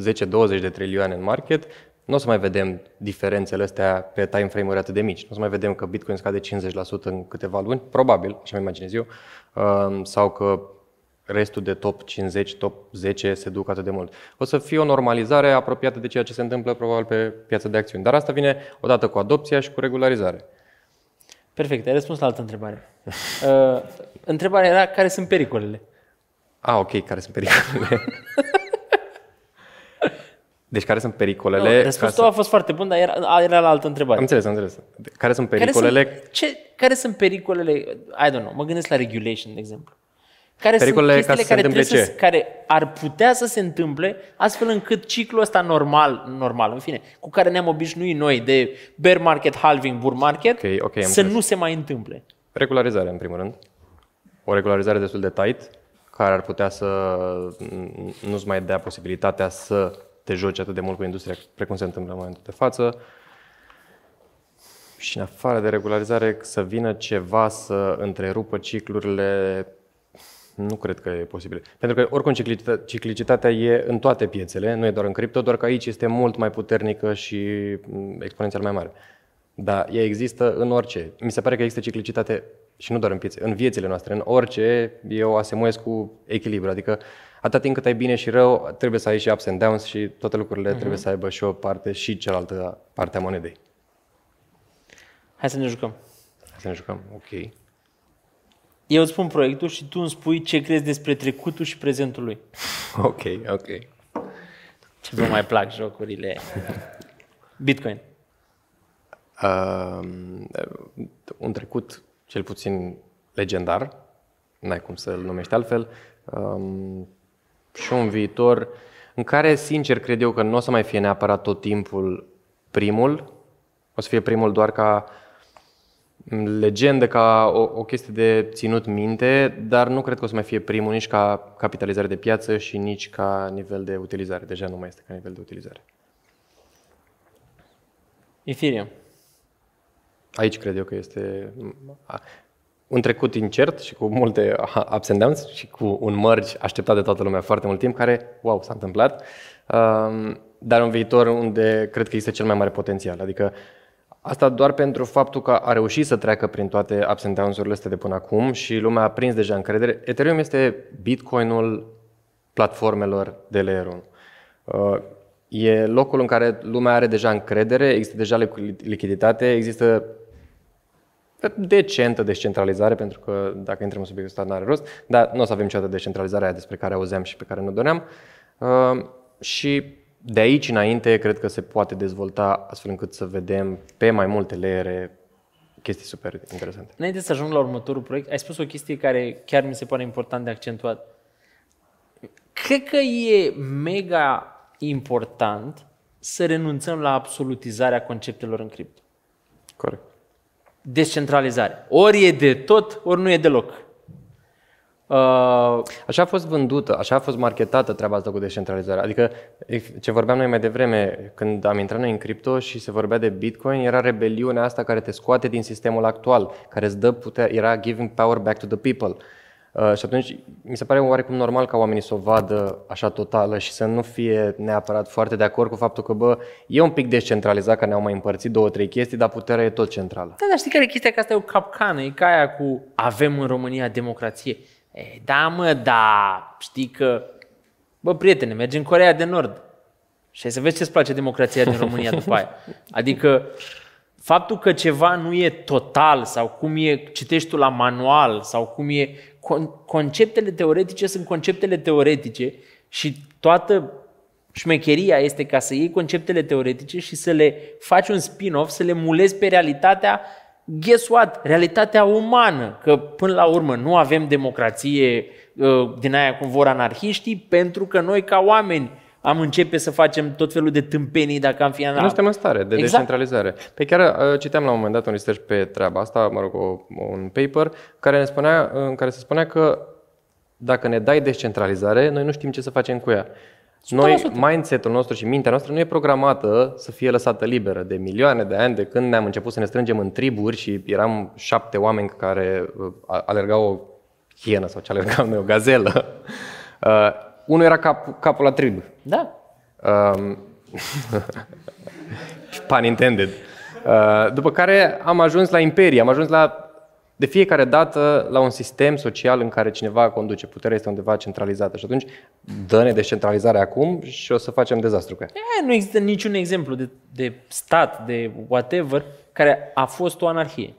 10-20 de trilioane în market, nu o să mai vedem diferențele astea pe time frame-uri atât de mici. Nu o să mai vedem că Bitcoin scade 50% în câteva luni, probabil, așa mă imaginez eu, um, sau că restul de top 50, top 10 se duc atât de mult. O să fie o normalizare apropiată de ceea ce se întâmplă probabil pe piața de acțiuni. Dar asta vine odată cu adopția și cu regularizare. Perfect, ai răspuns la altă întrebare. <laughs> Uh, întrebarea era care sunt pericolele. Ah, ok, care sunt pericolele? <laughs> deci care sunt pericolele? Nu, ca răspunsul să- tău a fost foarte bun, dar era, era la altă întrebare. Am înțeles, am înțeles. Care sunt Care pericolele? sunt, ce, care sunt pericolele, I don't know, mă gândesc la regulation, de exemplu. Care Pericolele sunt ca să chestiile se care, întâmple trebuie să, care ar putea să se întâmple astfel încât ciclul ăsta normal, normal, în fine, cu care ne-am obișnuit noi de bear market, halving, bull market, Ok, ok, am să înțeles. nu se mai întâmple. Regularizare, în primul rând. O regularizare destul de tight, care ar putea să nu-ți mai dea posibilitatea să te joci atât de mult cu industria precum se întâmplă în momentul de față. Și în afară de regularizare, să vină ceva să întrerupă ciclurile, Nu cred că e posibil. Pentru că oricum ciclicita- ciclicitatea e în toate piețele, nu e doar în cripto, doar că aici este mult mai puternică și mm, exponențial mai mare. Dar ea există în orice. Mi se pare că există ciclicitate și nu doar în piețe, în viețile noastre, în orice, eu asemuiesc cu echilibru. Adică atâta timp cât ai bine și rău, trebuie să ai și ups and downs și toate lucrurile uh-huh. trebuie să aibă și o parte și cealaltă parte a monedei. Hai să ne jucăm. Hai să ne jucăm. Ok. Eu îți spun proiectul și tu îmi spui ce crezi despre trecutul și prezentul lui. <laughs> Ok, ok. Ce vă mai plac jocurile. <laughs> Bitcoin. Uh, un trecut cel puțin legendar, n-ai cum să-l numești altfel, um, și un viitor în care, sincer, cred eu că nu o să mai fie neapărat tot timpul primul, o să fie primul doar ca legendă, ca o, o chestie de ținut minte, dar nu cred că o să mai fie primul nici ca capitalizare de piață și nici ca nivel de utilizare. Deja nu mai este ca nivel de utilizare. Ethereum. Aici cred eu că este a, un trecut incert și cu multe <laughs> ups and downs și cu un merge așteptat de toată lumea foarte mult timp, care, wow, s-a întâmplat, um, dar un viitor unde cred că este cel mai mare potențial. Adică asta doar pentru faptul că a reușit să treacă prin toate ups and downs-urile astea de până acum și lumea a prins deja încredere. Ethereum este Bitcoinul platformelor de layer 1. Uh, E locul în care lumea are deja încredere, există deja lichiditate, există decentă descentralizare, pentru că dacă intrăm în subiectul ăsta nu are rost, dar nu o să avem niciodată descentralizarea aia despre care auzeam și pe care nu doream. Uh, și de aici înainte cred că se poate dezvolta astfel încât să vedem pe mai multe leere chestii super interesante. Înainte să ajung la următorul proiect, ai spus o chestie care chiar mi se pare important de accentuat. Cred că e mega important să renunțăm la absolutizarea conceptelor în cripto. Corect. Descentralizare. Ori e de tot, ori nu e deloc. Uh, Așa a fost vândută, așa a fost marketată treaba asta cu descentralizarea. Adică ce vorbeam noi mai devreme, când am intrat noi în cripto și se vorbea de Bitcoin, era rebeliunea asta care te scoate din sistemul actual, care îți dă putere, era giving power back to the people. Uh, și atunci mi se pare oarecum normal ca oamenii să o vadă așa totală și să nu fie neapărat foarte de acord cu faptul că, bă, e un pic descentralizat, că ne-au mai împărțit două, trei chestii, dar puterea e tot centrală. Da, dar știi care e chestia? Că asta e o capcană, e ca aia cu avem în România democrație. E, da, mă, da, știi că, bă, prietene, mergi în Corea de Nord și ai să vezi ce-ți place democrația din România după aia. <laughs> Adică, faptul că ceva nu e total sau cum e, citești tu la manual sau cum e, con- conceptele teoretice sunt conceptele teoretice și toată șmecheria este ca să iei conceptele teoretice și să le faci un spin-off, să le mulezi pe realitatea guess what? Realitatea umană, că până la urmă nu avem democrație uh, din aia cum vor anarhiștii, pentru că noi ca oameni am începe să facem tot felul de tâmpenii dacă am fi Nu suntem în stare de Exact. descentralizare. Pe chiar uh, citeam la un moment dat un research pe treaba asta, mă rog, o, un paper, care ne spunea, în care se spunea că dacă ne dai descentralizare, noi nu știm ce să facem cu ea. Noi, mindset-ul nostru și mintea noastră nu e programată să fie lăsată liberă de milioane de ani de când ne-am început să ne strângem în triburi și eram șapte oameni care uh, a- alergau o hienă sau ce alergam <laughs> noi, o gazelă. Uh, unul era cap, capul la trib. Da. Um, <laughs> pun intended. Uh, după care am ajuns la imperie, am ajuns la de fiecare dată la un sistem social în care cineva conduce. Puterea este undeva centralizată și atunci dă-ne descentralizarea acum și o să facem dezastru cu ea. E, nu există niciun exemplu de, de stat, de whatever, care a fost o anarhie.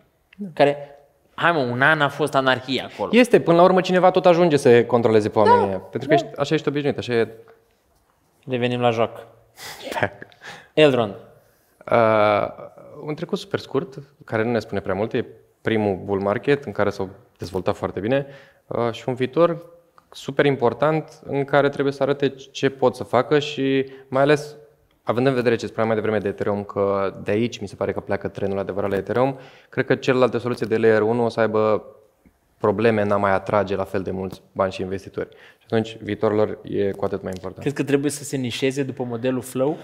Care, hai mă, un an a fost anarhie acolo. Este, până la urmă cineva tot ajunge să controleze pe oamenii ăia. Pentru că ești, așa ești obișnuit, așa e... Revenim la joc. <laughs> Elrond. Uh, un trecut super scurt, care nu ne spune prea multe, e primul bull market în care s-au dezvoltat foarte bine uh, și un viitor super important în care trebuie să arate ce pot să facă și mai ales având în vedere ce spuneam mai devreme de Ethereum, că de aici mi se pare că pleacă trenul adevărat la Ethereum, cred că celelalte soluții de Layer 1 o să aibă probleme în a mai atrage la fel de mulți bani și investitori. Și atunci viitorul lor e cu atât mai important. Cred că trebuie să se nișeze după modelul Flow.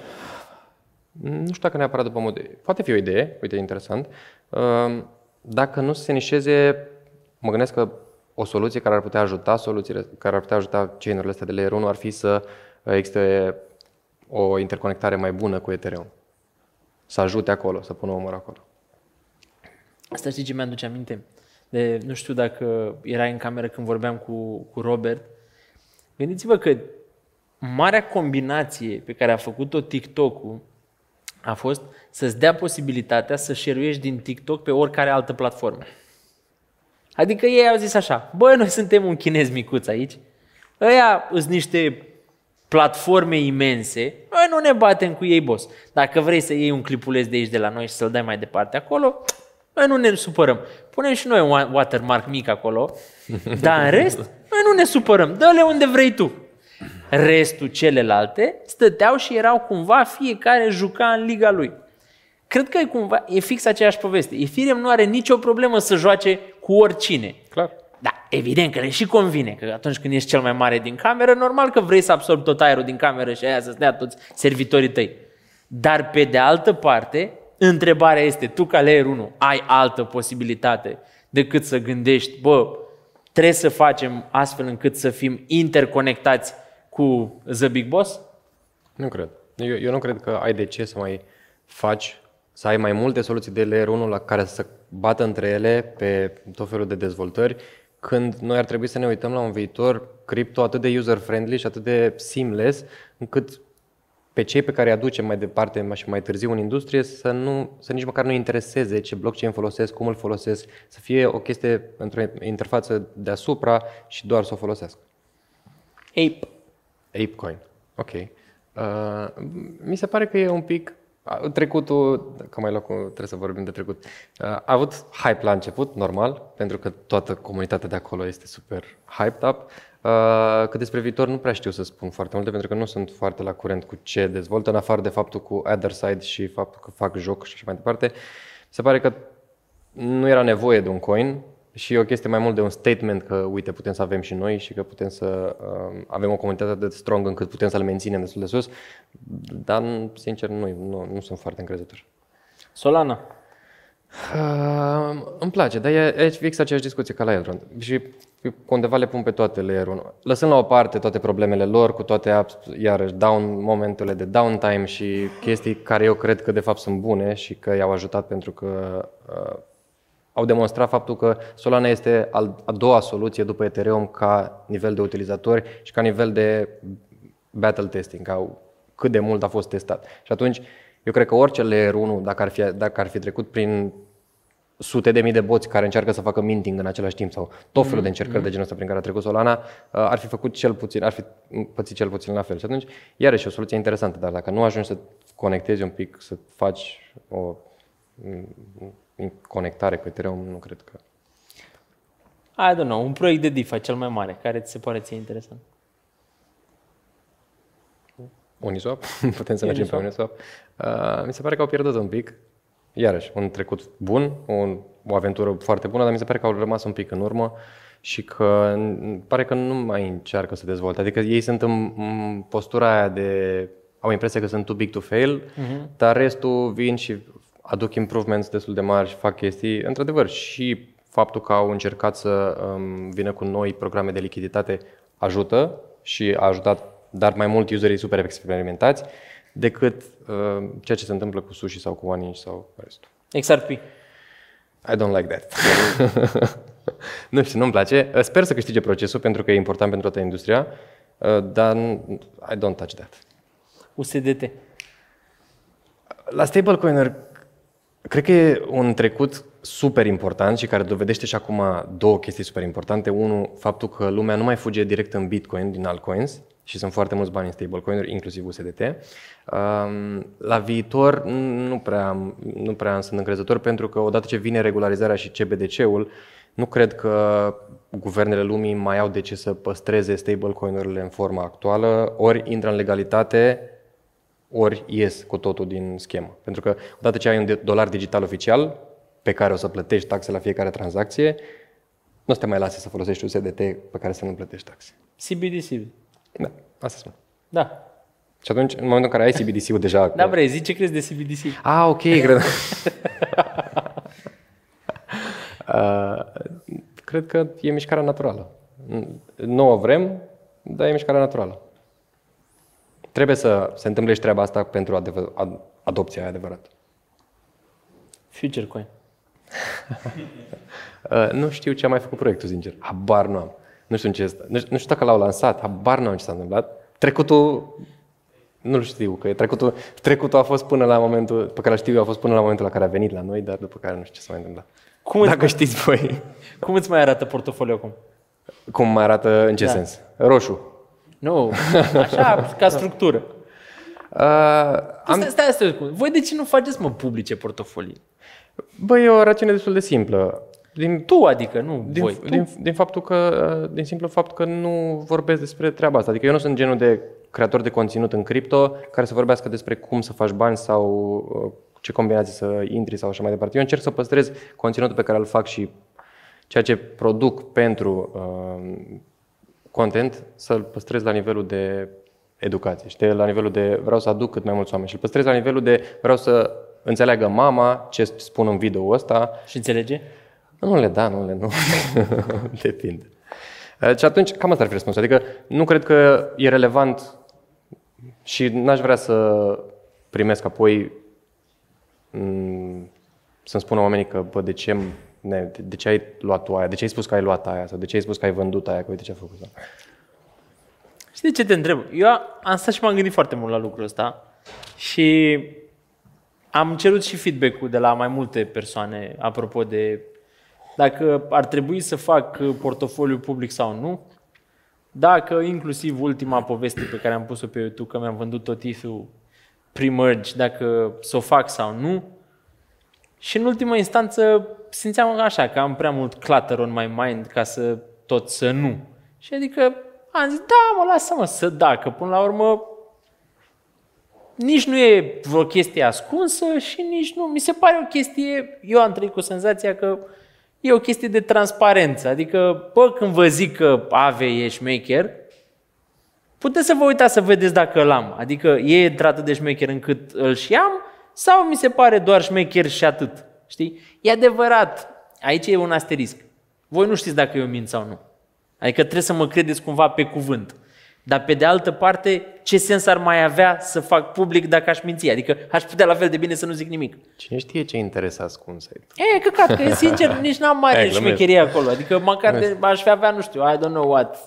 Nu știu dacă neapărat după model. Poate fi o idee, uite, interesant. Uh, Dacă nu se nișeze, mă gândesc că o soluție care ar putea ajuta soluțiile, care ar putea ajuta chainurile astea de layer 1 ar fi să uh, existe o interconectare mai bună cu Ethereum. Să ajute acolo, să pună omor acolo. Asta știi ce mi-aduce aminte? De, nu știu dacă erai în cameră când vorbeam cu, cu Robert. Gândiți-vă că marea combinație pe care a făcut-o TikTok-ul a fost să-ți dea posibilitatea să share din TikTok pe oricare altă platformă. Adică ei au zis așa, băi, noi suntem un chinez micuț aici, ăia sunt niște platforme imense, noi nu ne batem cu ei, boss. Dacă vrei să iei un clipuleț de aici de la noi și să-l dai mai departe acolo, noi nu ne supărăm. Punem și noi un watermark mic acolo, dar în rest, noi nu ne supărăm. Dă-le unde vrei tu. Restul celelalte stăteau și erau cumva fiecare juca în liga lui. Cred că e cumva, e fix aceeași poveste. Ethereum nu are nicio problemă să joace cu oricine. Clar. Da, evident că le și convine, că atunci când ești cel mai mare din cameră, normal că vrei să absorbi tot aerul din cameră și aia să-ți dea toți servitorii tăi. Dar pe de altă parte, întrebarea este, tu ca layer 1 ai altă posibilitate decât să gândești, bă, trebuie să facem astfel încât să fim interconectați cu The Big Boss? Nu cred. Eu, eu nu cred că ai de ce să mai faci, să ai mai multe soluții de layer 1 la care să bată între ele pe tot felul de dezvoltări, când noi ar trebui să ne uităm la un viitor cripto atât de user-friendly și atât de seamless, încât pe cei pe care îi aducem mai departe și mai târziu în industrie să, nu, să nici măcar nu intereseze ce blockchain folosesc, cum îl folosesc, să fie o chestie într-o interfață deasupra și doar să o folosesc. Ape. Apecoin. Ok. Uh, mi se pare că e un pic a- trecutul, că mai luat cu, trebuie să vorbim de trecut, uh, a avut hype la început, normal, pentru că toată comunitatea de acolo este super hyped up. Uh, că despre viitor nu prea știu să spun foarte multe, pentru că nu sunt foarte la curent cu ce dezvoltă, în afară de faptul cu Otherside și faptul că fac joc și așa mai departe. Se pare că nu era nevoie de un coin și e o chestie mai mult de un statement că, uite, putem să avem și noi și că putem să uh, avem o comunitate de strong încât putem să le menținem destul de sus, dar, sincer, nu, nu, nu sunt foarte încrezător. Solana. Uh, îmi place, dar e, e fix aceeași discuție ca la Eldron. Și undeva le pun pe toate layer Lăsând la o parte toate problemele lor, cu toate apps, iarăși down, momentele de downtime și chestii care eu cred că de fapt sunt bune și că i-au ajutat pentru că uh, au demonstrat faptul că Solana este al, a doua soluție după Ethereum ca nivel de utilizatori și ca nivel de battle testing, ca cât de mult a fost testat. Și atunci, eu cred că orice layer 1, dacă ar fi, dacă ar fi trecut prin sute de mii de boți care încearcă să facă minting în același timp sau tot felul de încercări de genul ăsta prin care a trecut Solana, uh, ar fi făcut cel puțin, ar fi pățit cel puțin la fel. Și atunci, iarăși, o soluție interesantă, dar dacă nu ajungi să conectezi un pic, să faci o mm, conectare cu Ethereum, nu cred că... I don't know, un proiect de DeFi cel mai mare, care ți se pare ție interesant? Uniswap, <laughs> putem să mergem pe Uniswap. Uh, mi se pare că au pierdut un pic. Iarăși, un trecut bun, un, o aventură foarte bună, dar mi se pare că au rămas un pic în urmă și că n- pare că nu mai încearcă să dezvolte. Adică ei sunt în, în postura aia de... au impresia că sunt too big to fail, uh-huh. dar restul vin și aduc improvements destul de mari și fac chestii. Într-adevăr, și faptul că au încercat să um, vină cu noi programe de lichiditate ajută și a ajutat dar mai mult userii super experimentați decât uh, ceea ce se întâmplă cu sushi sau cu OneInch sau restul. XRP. I don't like that. <laughs> nu știu, nu-mi place. Uh, Sper să câștige procesul pentru că e important pentru toată industria, uh, dar I don't touch that. USDT. La stablecoin cred că e un trecut super important și care dovedește și acum două chestii super importante. Unul, faptul că lumea nu mai fuge direct în Bitcoin din altcoins și sunt foarte mulți bani în stablecoin-uri, inclusiv USDT. Um, La viitor nu prea, nu prea sunt încrezător pentru că odată ce vine regularizarea și CBDC-ul, nu cred că guvernele lumii mai au de ce să păstreze stablecoin-urile în forma actuală, ori intră în legalitate, ori ies cu totul din schemă. Pentru că odată ce ai un de- dolar digital oficial, pe care o să plătești taxe la fiecare tranzacție, nu o să te mai lase să folosești USDT pe care să nu plătești taxe. CBDC. Da, asta spun. Da. Și atunci, în momentul în care ai <laughs> CBDC-ul deja... Da, vrei, zi ce crezi de CBDC. Ah, ok, cred. <laughs> uh, cred cred că e mișcarea naturală. Nu o vrem, dar e mișcarea naturală. Trebuie să se întâmple și treaba asta pentru adevăr, ad, adopția aia adevărată. Future Coin. <laughs> Uh, nu știu ce a mai făcut proiectul, sincer. Habar nu am. Nu știu, în ce este. Nu, știu, nu știu dacă l-au lansat, habar nu am ce s-a întâmplat. Trecutul, nu știu, că trecutul, trecutul a fost până la momentul, pe care îl știu eu, a fost până la momentul la care a venit la noi, dar după care nu știu ce s-a mai întâmplat. Cum îți, Dacă știți voi. cum îți mai arată portofoliul acum? Cum mai arată, în ce Da. sens? Roșu. Nu, așa, <laughs> ca structură. Uh, Am... Stai, stai, stai, stai, voi de ce nu faceți, mă, publice portofolii? bă, e o rațiune destul de simplă. Din, Tu, adică, nu din, voi. Tu? din, din, faptul că, uh, din simplu fapt că nu vorbesc despre treaba asta. Adică eu nu sunt genul de creator de conținut în cripto care să vorbească despre cum să faci bani sau uh, ce combinații să intri sau așa mai departe. Eu încerc să păstrez conținutul pe care îl fac și ceea ce produc pentru uh, content să-l păstrez la nivelul de educație. Știi? La nivelul de vreau să aduc cât mai mulți oameni și îl păstrez la nivelul de vreau să înțeleagă mama ce spun în video ăsta Și înțelege? nu le da, nu le nu. <laughs> Depinde. Uh, Și atunci, cam asta ar fi răspunsul. Adică nu cred că e relevant și n-aș vrea să primesc apoi m, să-mi spună oamenii că, bă, de ce, ne, de, de ce ai luat tu aia, de ce ai spus că ai luat aia sau de ce ai spus că ai vândut aia, că uite ce a făcut. Sau. Știi de ce te întreb? Eu am stat și m-am gândit foarte mult la lucrul ăsta și am cerut și feedback-ul de la mai multe persoane apropo de dacă ar trebui să fac portofoliu public sau nu, dacă inclusiv ultima poveste pe care am pus-o pe YouTube, că mi-am vândut tot ETH-ul pre-merge, dacă să o fac sau nu. Și în ultima instanță simțeam așa, că am prea mult clutter on my mind ca să tot să nu. Și adică am zis, da, mă, lasă-mă să da, că până la urmă nici nu e vreo chestie ascunsă și nici nu. Mi se pare o chestie, eu am trăit cu senzația că e o chestie de transparență. Adică, bă, când vă zic că Ave e șmecher, puteți să vă uitați să vedeți dacă îl am. Adică e într-atât de șmecher încât îl și am sau mi se pare doar șmecher și atât. Știi? E adevărat. Aici e un asterisc. Voi nu știți dacă eu mint sau nu. Adică trebuie să mă credeți cumva pe cuvânt. Dar pe de altă parte, ce sens ar mai avea să fac public dacă aș minți? Adică aș putea la fel de bine să nu zic nimic. Cine știe ce interes ascuns ai tu? E, căcat, că sincer <laughs> nici n-am mare Hai, glumesc. șmecherie acolo. Adică măcar de, aș fi avea, nu știu, I don't know what,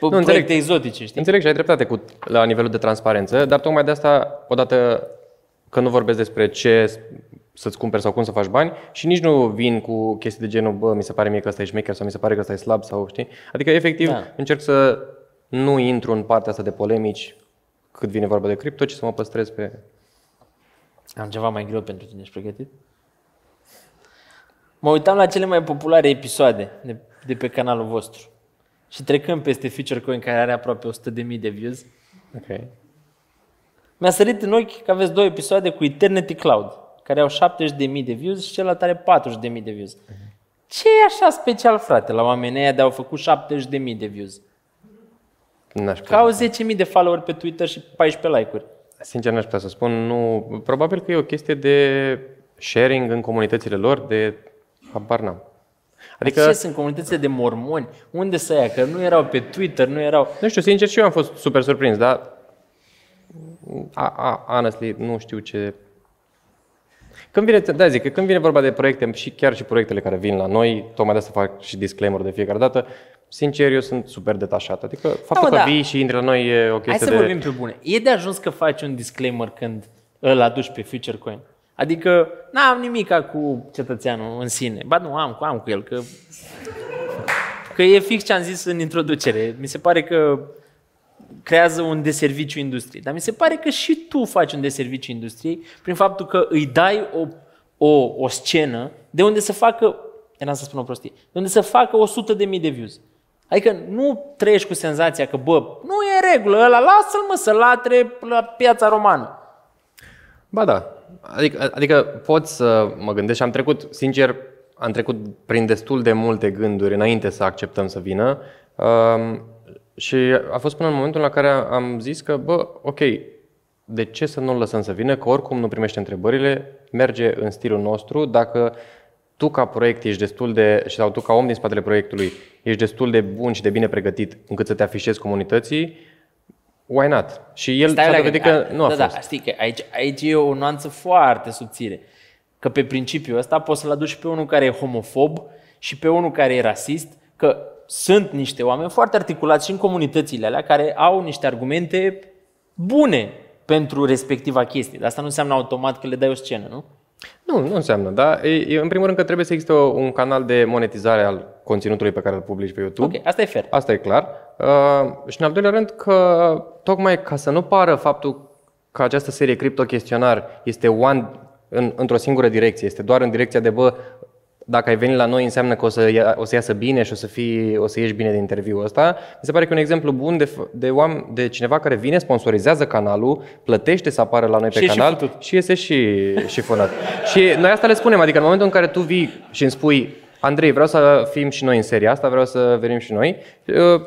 nu, înțeleg. proiecte exotice, știi? Înțeleg și ai dreptate cu, la nivelul de transparență, dar tocmai de asta, odată că nu vorbesc despre ce să-ți cumperi sau cum să faci bani și nici nu vin cu chestii de genul, bă, mi se pare mie că ăsta e șmecher sau mi se pare că ăsta e slab sau știi. Adică, efectiv, Da. da. încerc să nu intru în partea asta de polemici cât vine vorba de cripto, ci să mă păstrez pe... Am ceva mai greu pentru tine, ești pregătit? Mă uitam la cele mai populare episoade de, de pe canalul vostru. Și trecând peste Future Coin, care are aproape 100.000 de views, Ok. Mi-a sărit în ochi că aveți două episoade cu Eternity Cloud, care au 70.000 de views și celălalt are 40.000 de views. Ce e așa special, frate, la oamenii ăia de au făcut 70.000 de views? N-aș Că putea. au 10.000 de follower pe Twitter și 14 like-uri. Sincer, n-aș putea să spun. Nu, probabil că e o chestie de sharing în comunitățile lor, de habar n-am. Adică... Adică, Ce sunt comunitățile de mormoni? Unde să ia? Că nu erau pe Twitter, nu erau... nu știu, sincer, și eu am fost super surprins, dar a, a, honestly, nu știu ce... Când vine, da, zic, că când vine vorba de proiecte și chiar și proiectele care vin la noi, tocmai de asta fac și disclaimer de fiecare dată, sincer, eu sunt super detașat. Adică faptul mă, că da. vii și intri la noi e o Hai chestie să de... vorbim pe bune. E de ajuns că faci un disclaimer când îl aduci pe Future Coin? Adică n-am nimica cu cetățeanul în sine. Ba nu, am, am cu el, că... Că e fix ce am zis în introducere. Mi se pare că creează un deserviciu industriei. Dar mi se pare că și tu faci un deserviciu industriei prin faptul că îi dai o, o, o scenă de unde să facă, eram să spun o prostie, de unde să facă 100 de mii de views. Adică nu trăiești cu senzația că, bă, nu e în regulă, ăla lasă-l mă să latre la piața romană. Ba da. Adică, adică pot să mă gândesc și am trecut, sincer, am trecut prin destul de multe gânduri înainte să acceptăm să vină. Um, și a fost până în momentul la care am zis că, bă, ok, de ce să nu-l lăsăm să vină, că oricum nu primește întrebările, merge în stilul nostru, dacă tu ca proiect ești destul de, sau tu ca om din spatele proiectului, ești destul de bun și de bine pregătit încât să te afișezi comunității, why not? Și el Stai s-a o dovedit leagă. că nu a da, fost. Da, știi că aici, aici e o nuanță foarte subțire. Că pe principiul ăsta poți să-l aduci pe unul care e homofob și pe unul care e rasist, că sunt niște oameni foarte articulați și în comunitățile alea care au niște argumente bune pentru respectiva chestie. Dar asta nu înseamnă automat că le dai o scenă, nu? Nu, nu înseamnă, da? E, e, în primul rând că trebuie să existe o, un canal de monetizare al conținutului pe care îl publici pe YouTube. Ok, asta e fair. Asta e clar. Uh, și în al doilea rând că tocmai ca să nu pară faptul că această serie Crypto Chestionar este one în, într-o singură direcție, este doar în direcția de bă, dacă ai venit la noi înseamnă că o să, ia, o să iasă bine și o să, fii, o să ieși bine din interviul ăsta. Mi se pare că e un exemplu bun de, f- de, oameni, de cineva care vine, sponsorizează canalul, plătește să apară la noi pe Și e și canal futut. și iese și, și fonat. și noi asta le spunem, adică în momentul în care tu vii și îmi spui Andrei, vreau să fim și noi în seria asta, vreau să venim și noi, uh,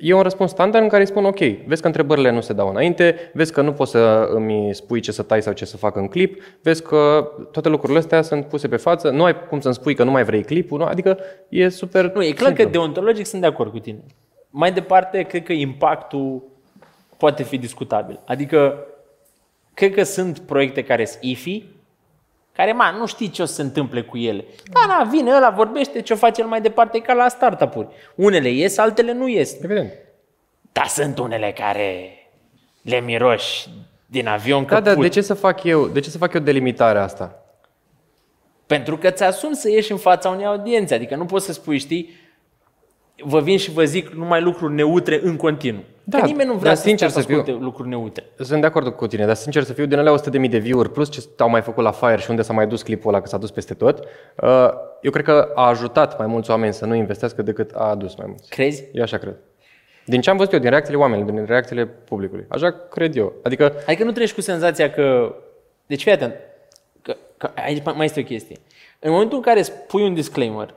E un răspuns standard în care îi spun ok, vezi că întrebările nu se dau înainte, vezi că nu poți să îmi spui ce să tai sau ce să fac în clip, vezi că toate lucrurile astea sunt puse pe față, nu ai cum să-mi spui că nu mai vrei clipul, nu? adică e super Nu, e clar simplu. că deontologic sunt de acord cu tine. Mai departe, cred că impactul poate fi discutabil. Adică, cred că sunt proiecte care sunt IFI, care, man, nu știi ce o să se întâmple cu ele. Da, da, vine ăla, vorbește, ce o face el mai departe, e ca la startup-uri. Unele ies, altele nu ies. Evident. Dar sunt unele care le miroși din avion Da, că dar de ce să fac eu, de ce să fac eu delimitarea asta? Pentru că ți asumi să ieși în fața unei audiențe. Adică nu poți să spui, știi, vă vin și vă zic numai lucruri neutre în continuu. Da, că nimeni nu vrea dar să sincer stea să fiu- asculte lucruri neutre. Sunt de acord cu tine, dar sincer să fiu, din alea 100.000 de view-uri plus ce au mai făcut la Fire și unde s-a mai dus clipul ăla, că s-a dus peste tot, uh, eu cred că a ajutat mai mulți oameni să nu investească decât a adus mai mulți. Crezi? Eu așa cred. Din ce am văzut eu, din reacțiile oamenilor, din reacțiile publicului. Așa cred eu. Adică, Adică nu treci cu senzația că... Deci fii atent, că, că aici mai este o chestie. În momentul în care spui un disclaimer,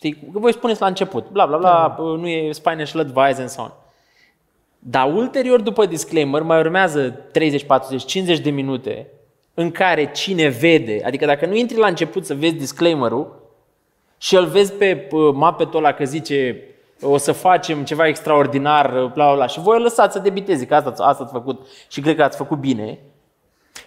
știi, că voi spuneți la început, bla bla bla, Da. bă, nu e financial advice and so on. Dar ulterior, după disclaimer, mai urmează 30, 40, 50 de minute în care cine vede, adică dacă nu intri la început să vezi disclaimerul și îl vezi pe pă, mapetul ăla că zice o să facem ceva extraordinar, bla bla bla, și voi îl lăsați să debiteze, că asta, asta ați făcut și cred că ați făcut bine.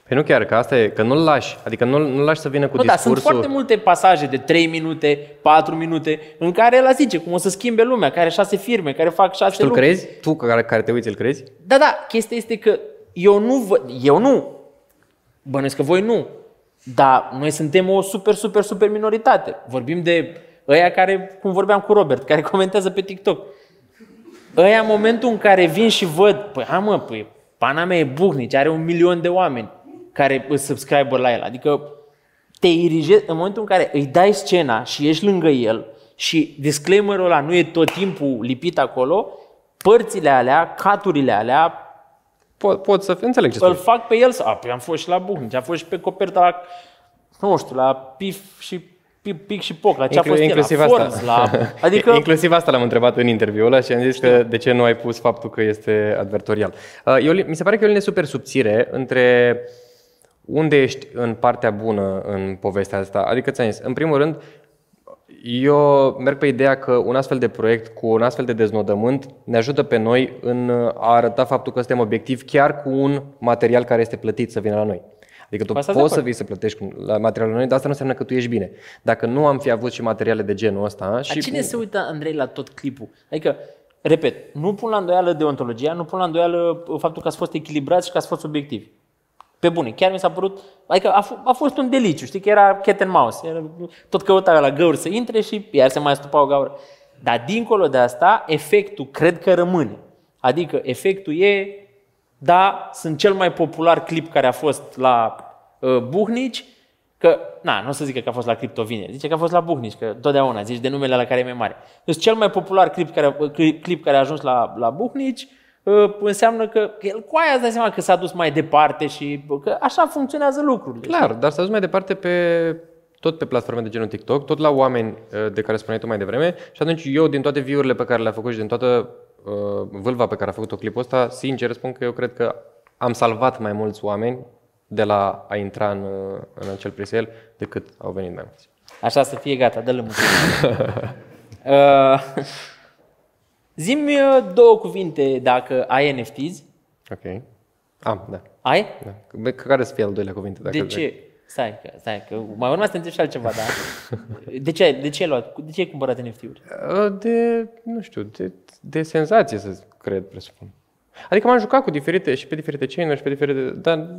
Păi nu chiar, că asta e, că nu-l lași. Adică nu-l, nu lași să vină cu Nu, dar discursul. sunt foarte multe pasaje de 3 minute, 4 minute, în care el zice cum o să schimbe lumea, care are șase firme, care fac șase Tu îl lucruri. crezi? Tu care, care te uiți, îl crezi? Da, da, chestia este că eu nu văd, eu nu, bănuiesc că voi nu, dar noi suntem o super, super, super minoritate. Vorbim de ăia care, cum vorbeam cu Robert, care comentează pe TikTok. Ăia în momentul în care vin și văd, păi ha mă, păi pana mea e Buhnici, are un milion de oameni care îți subscriber la el. Adică te irigezi, în momentul în care îi dai scena și ești lângă el și disclaimerul ăla nu e tot timpul lipit acolo, părțile alea, caturile alea, Pot, pot să înțeleg ce îl spui. fac pe el să... A, păi am fost și la Buhnici, am fost și pe coperta la, nu știu, la Pif și Pic, pic și Poc, la ce a Inclu- fost el, inclusiv la asta. Forns, la... Adică, Inclusiv asta l-am întrebat în interviul ăla și am zis că de ce nu ai pus faptul că este advertorial. Uh, Eu, mi se pare că e o linie super subțire între unde ești în partea bună în povestea asta. Adică ți-am zis, în primul rând, eu merg pe ideea că un astfel de proiect cu un astfel de deznodământ ne ajută pe noi în a arăta faptul că suntem obiectivi chiar cu un material care este plătit să vină la noi. Adică tu Cu asta poți de să acord. vii să plătești cu- la materialul noi, dar asta nu înseamnă că tu ești bine. Dacă nu am fi avut și materiale de genul ăsta... Dar și cine se uită, Andrei, la tot clipul? Adică, repet, nu pun la îndoială deontologia, nu pun la îndoială faptul că ați fost echilibrați și că ați fost obiectivi. Pe bune, chiar mi s-a părut, adică a, f- a fost un deliciu, știi că era cat and mouse, era, tot căuta la găuri să intre și iar se mai stupa o gaură. Dar dincolo de asta, efectul cred că rămâne. Adică efectul e, da, sunt cel mai popular clip care a fost la uh, Buhnici, că, na, nu o să zică că a fost la Cripto vineri, zice că a fost la Buhnici, că totdeauna zici de numele la care e mai mare. Deci cel mai popular clip care, clip, clip care a ajuns la, la Buhnici uh, înseamnă că, că el cu aia îți dai seama că s-a dus mai departe și bă, că așa funcționează lucrurile. Clar, dar să dus mai departe pe tot pe platforme de genul TikTok, tot la oameni uh, de care spuneai tu mai devreme și atunci eu din toate view-urile pe care le-a făcut și din toată uh, vâlva pe care a făcut-o clipul ăsta, sincer spun că eu cred că am salvat mai mulți oameni de la a intra în, uh, în acel presale decât au venit mai mulți. Așa să fie gata, dă-l <laughs> uh, Zi-mi uh, două cuvinte dacă ai NFTs. Ok. Am, da. Ai? da. Bă, Care să fie al doilea cuvinte? Dacă De ce? Stai, că, stai, că mai urma să te întreb și altceva, da? De ce, ai- de ce ai luat? De ce ai cumpărat NFT-uri? Uh, De, nu știu, de, de senzație, să cred, presupun. Adică m-am jucat cu diferite, și pe diferite chain și pe diferite, dar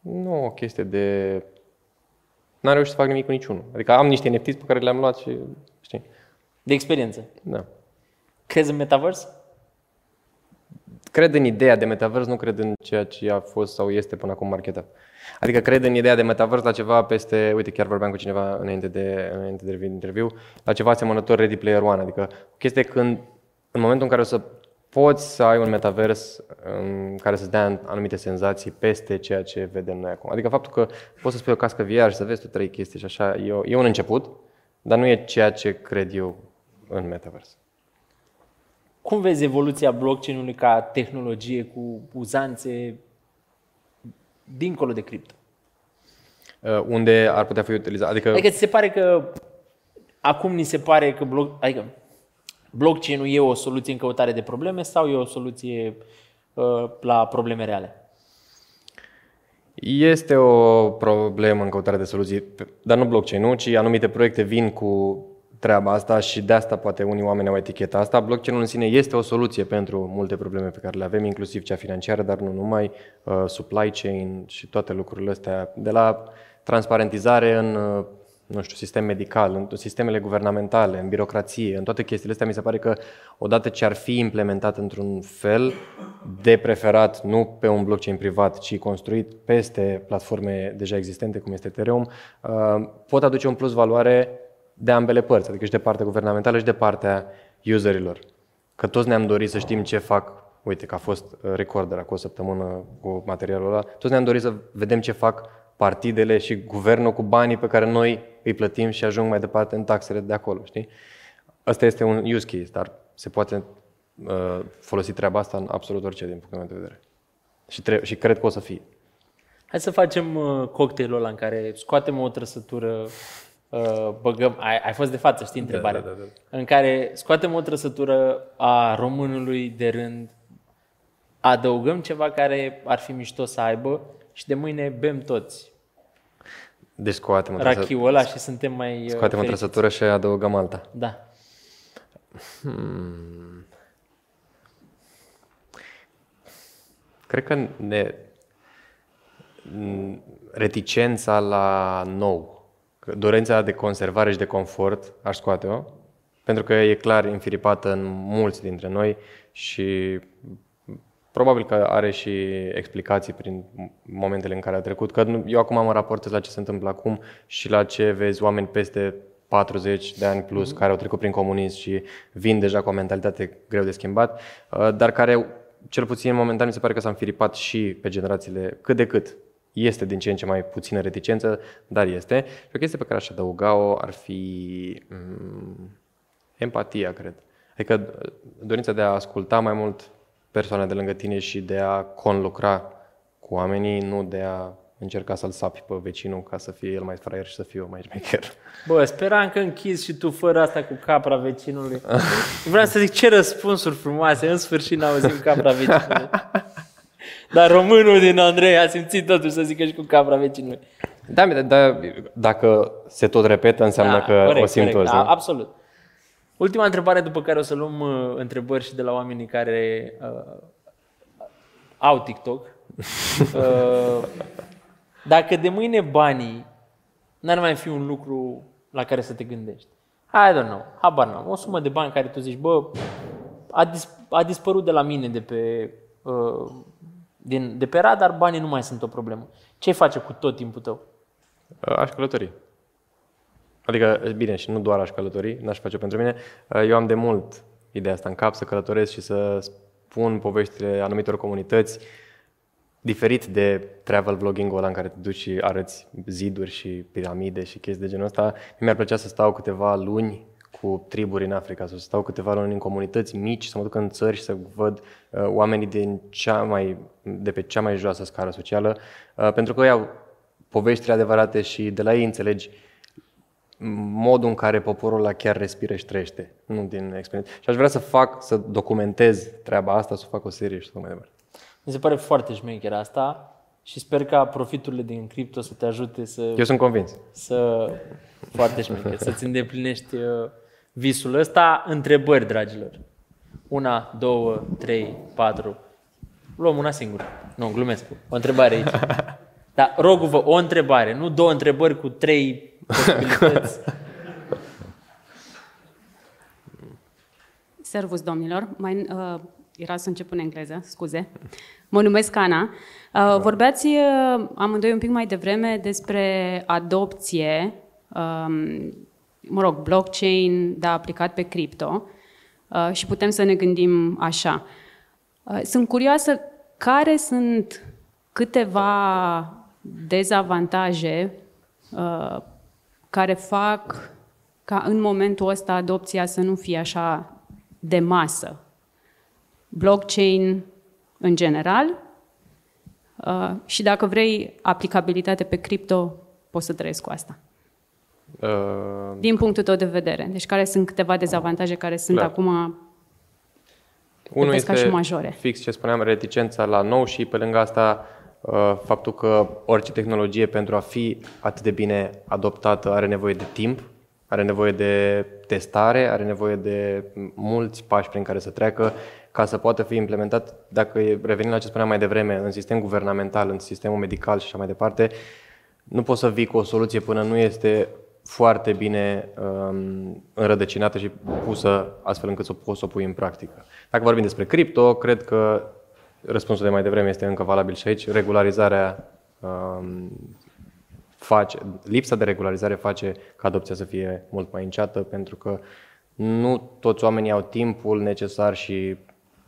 nu o chestie de... N-am reușit să fac nimic cu niciunul. Adică am niște NFTs pe care le-am luat și, știi, De experiență. da. Crezi în metaverse? Cred în ideea de metavers, nu cred în ceea ce a fost sau este până acum marketat. Adică cred în ideea de metavers la ceva peste, uite, chiar vorbeam cu cineva înainte de, înainte de interviu, la ceva asemănător Ready Player One. Adică o chestie când, în momentul în care o să poți să ai un metavers în care să-ți dea anumite senzații peste ceea ce vedem noi acum. Adică faptul că poți să spui o cască VR și să vezi tu trei chestii și așa, e, o- e un început, dar nu e ceea ce cred eu în metavers. Cum vezi evoluția blockchain-ului ca tehnologie cu uzanțe dincolo de cripto? Uh, Unde ar putea fi utilizat? Adică, Adică ți se pare că acum ni se pare că bloc, adică blockchain-ul e o soluție în căutare de probleme sau e o soluție uh, la probleme reale? Este o problemă în căutarea de soluții, dar nu blockchain, nu, ci anumite proiecte vin cu treaba asta și de asta poate unii oameni au eticheta asta. Blockchain-ul în sine este o soluție pentru multe probleme pe care le avem, inclusiv cea financiară, dar nu numai, uh, supply chain și toate lucrurile astea, de la transparentizare în, uh, nu știu, sistem medical, în sistemele guvernamentale, în birocrație, în toate chestiile astea, mi se pare că odată ce ar fi implementat într-un fel, de preferat nu pe un blockchain privat, ci construit peste platforme deja existente, cum este Ethereum, uh, pot aduce un plus valoare de ambele părți, adică și de partea guvernamentală și de partea userilor. Că toți ne-am dorit să știm ce fac, uite că a fost uh, recorder acum o săptămână cu materialul ăla, toți ne-am dorit să vedem ce fac partidele și guvernul cu banii pe care noi îi plătim și ajung mai departe în taxele de acolo, știi? Asta este un use case, dar se poate uh, folosi treaba asta în absolut orice din punctul meu de vedere. Și, tre- și cred că o să fie. Hai să facem uh, cocktailul ăla în care scoatem o trăsătură, uh, băgăm, ai, ai fost de față, știi întrebarea, da, da, în care scoatem o trăsătură a românului de rând, adăugăm ceva care ar fi mișto să aibă și de mâine bem toți Deci scoatem o trăsătură, rachiul ăla și suntem mai uh, scoatem o fericiți. trăsătură și adăugăm alta. Da. Cred că ne, n- reticența la nou, că dorința de conservare și de confort, aș scoate-o, pentru că e clar infiripată în mulți dintre noi și probabil că are și explicații prin momentele în care a trecut. Că nu- eu acum mă raportez la ce se întâmplă acum și la ce vezi oameni peste 40 de ani plus care au trecut prin comunism și vin deja cu o mentalitate greu de schimbat, uh, dar care, cel puțin momentan, mi se pare că s-a înfiripat și pe generațiile cât de cât. Este din ce în ce mai puțină reticență, dar este. Și o chestie pe care aș adăuga-o ar fi mm, empatia, cred. Adică uh, dorința de a asculta mai mult persoane de lângă tine și de a conlucra cu oamenii, nu de a încerca să-l sapi pe vecinul ca să fie el mai fraier și să fie eu mai șmecher. Bă, speram că închizi și tu fără asta cu capra vecinului. Vreau să zic ce răspunsuri frumoase, în sfârșit n-auzim capra vecinului. <laughs> Dar românul din Andrei a simțit totuși să zică și cu capra vecinului. Da, dar da, dacă se tot repetă, înseamnă că o simt toți. da, nu? absolut. Ultima întrebare după care o să luăm uh, întrebări și de la oamenii care uh, au TikTok. <laughs> Uh, dacă de mâine banii n-ar mai fi un lucru la care să te gândești. I don't know, habar n-am. O sumă de bani care tu zici, bă, a, dis- a dispărut de la mine de pe, uh, din, de pe radar, banii nu mai sunt o problemă. Ce face cu tot timpul tău? Aș călători. Adică, bine, și nu doar aș călători, n-aș face pentru mine. Eu am de mult ideea asta în cap, să călătoresc și să spun poveștile anumitor comunități, diferit de travel vlogging-ul ăla în care te duci și arăți ziduri și piramide și chestii de genul ăsta. Mi-ar plăcea să stau câteva luni cu triburi în Africa, să stau câteva luni în comunități mici, să mă duc în țări și să văd uh, oamenii din cea mai, de pe cea mai joasă scară socială, uh, pentru că ei au poveștile adevărate și de la ei înțelegi modul în care poporul ăla chiar respiră și trăiește, nu din experiență. Și aș vrea să fac, să documentez treaba asta, să fac o serie și să mai departe. Mi se pare foarte șmecher asta și sper ca profiturile din cripto să te ajute să, Eu sunt convins. să foarte șmecher, să-ți îndeplinești uh, visul ăsta. Întrebări, dragilor. Una, două, trei, patru. Luăm una singură. Nu, glumesc. O întrebare aici. <laughs> Dar rog-vă, o întrebare, nu două întrebări cu trei posibilități. <laughs> Servus, domnilor. Mai, uh, era să încep în engleză, scuze. Mă numesc Ana. Uh, vorbeați uh, amândoi un pic mai devreme despre adopție, um, mă rog, blockchain, da, aplicat pe cripto uh, și putem să ne gândim așa. Uh, sunt curioasă care sunt câteva dezavantaje uh, care fac ca în momentul ăsta adopția să nu fie așa de masă. Blockchain în general uh, și dacă vrei aplicabilitate pe cripto, poți să trăiesc cu asta. Uh, Din punctul tău de vedere. Deci care sunt câteva dezavantaje care sunt Clar. acum Unul vezi ca este și majore. fix ce spuneam, reticența la nou și pe lângă asta uh, faptul că orice tehnologie pentru a fi atât de bine adoptată are nevoie de timp, are nevoie de testare, are nevoie de mulți pași prin care să treacă ca să poată fi implementat, dacă e- revenim la ce spuneam mai devreme, în sistem guvernamental, în sistemul medical și așa mai departe, nu poți să vii cu o soluție până nu este foarte bine um, înrădăcinată și pusă astfel încât să poți să o pui în practică. Dacă vorbim despre cripto, cred că răspunsul de mai devreme este încă valabil și aici. Regularizarea um, face, lipsa de regularizare face ca adopția să fie mult mai înceată pentru că nu toți oamenii au timpul necesar și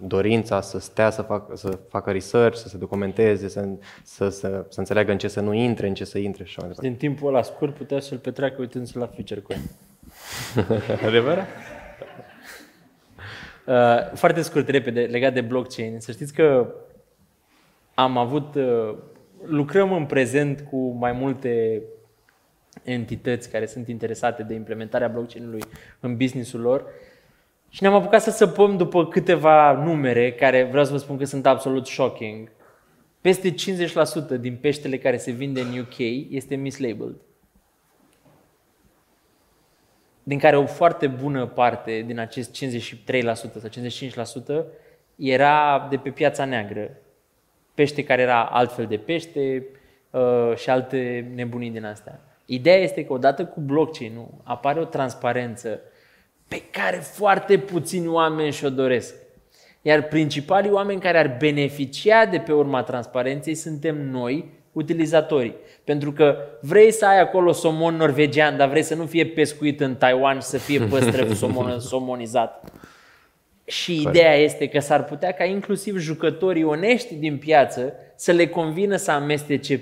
dorința să stea să, fac, să facă research, să se documenteze, să, să, să, să înțeleagă în ce să nu intre, în ce să intre și așa mai departe. Din timpul ăla scurt putea să-l petreacă uitându-se la Future Coin. <laughs> Adevărat? Uh, foarte scurt, repede, legat de blockchain. Să știți că am avut, uh, lucrăm în prezent cu mai multe entități care sunt interesate de implementarea blockchain-ului în businessul lor și ne-am apucat să săpăm după câteva numere care vreau să vă spun că sunt absolut shocking. Peste 50% din peștele care se vinde în UK este mislabeled. Din care o foarte bună parte din acest 53% sau 55% era de pe piața neagră. Pește care era altfel de pește uh, și alte nebunii din astea. Ideea este că odată cu blockchain-ul apare o transparență pe care foarte puțini oameni și-o doresc. Iar principalii oameni care ar beneficia de pe urma transparenței suntem noi, utilizatorii. Pentru că vrei să ai acolo somon norvegian, dar vrei să nu fie pescuit în Taiwan și să fie păstrăv somon, <laughs> somonizat. Și ideea este că s-ar putea ca inclusiv jucătorii onești din piață să le convină să amestece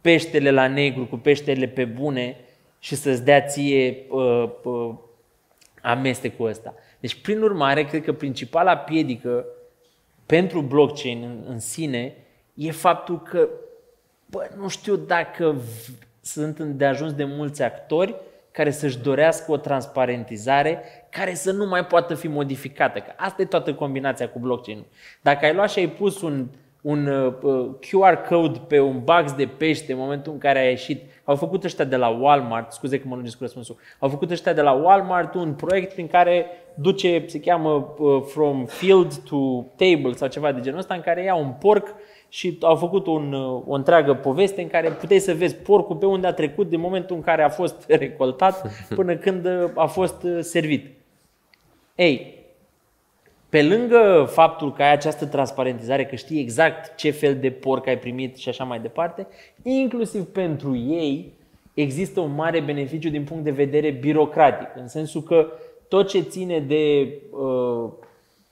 peștele la negru cu peștele pe bune și să-ți dea ție uh, uh, amestecul ăsta. Deci, prin urmare, cred că principala piedică pentru blockchain în, în sine e faptul că, bă, nu știu dacă v- sunt de ajuns de mulți actori care să-și dorească o transparentizare care să nu mai poată fi modificată. Că asta e toată combinația cu blockchain-ul. Dacă ai luat și ai pus un, un uh, uh, QR code pe un box de pește în momentul în care a ieșit, au făcut ăștia de la Walmart, scuze că mă lungesc cu răspunsul, au făcut ăștia de la Walmart un proiect prin care duce, se cheamă uh, From Field to Table sau ceva de genul ăsta, în care iau un porc și au făcut un, uh, o întreagă poveste în care puteai să vezi porcul pe unde a trecut din momentul în care a fost <laughs> recoltat până când uh, a fost uh, servit. Ei, pe lângă faptul că ai această transparentizare, că știi exact ce fel de porc ai primit și așa mai departe, inclusiv pentru ei există un mare beneficiu din punct de vedere birocratic, în sensul că tot ce ține de uh,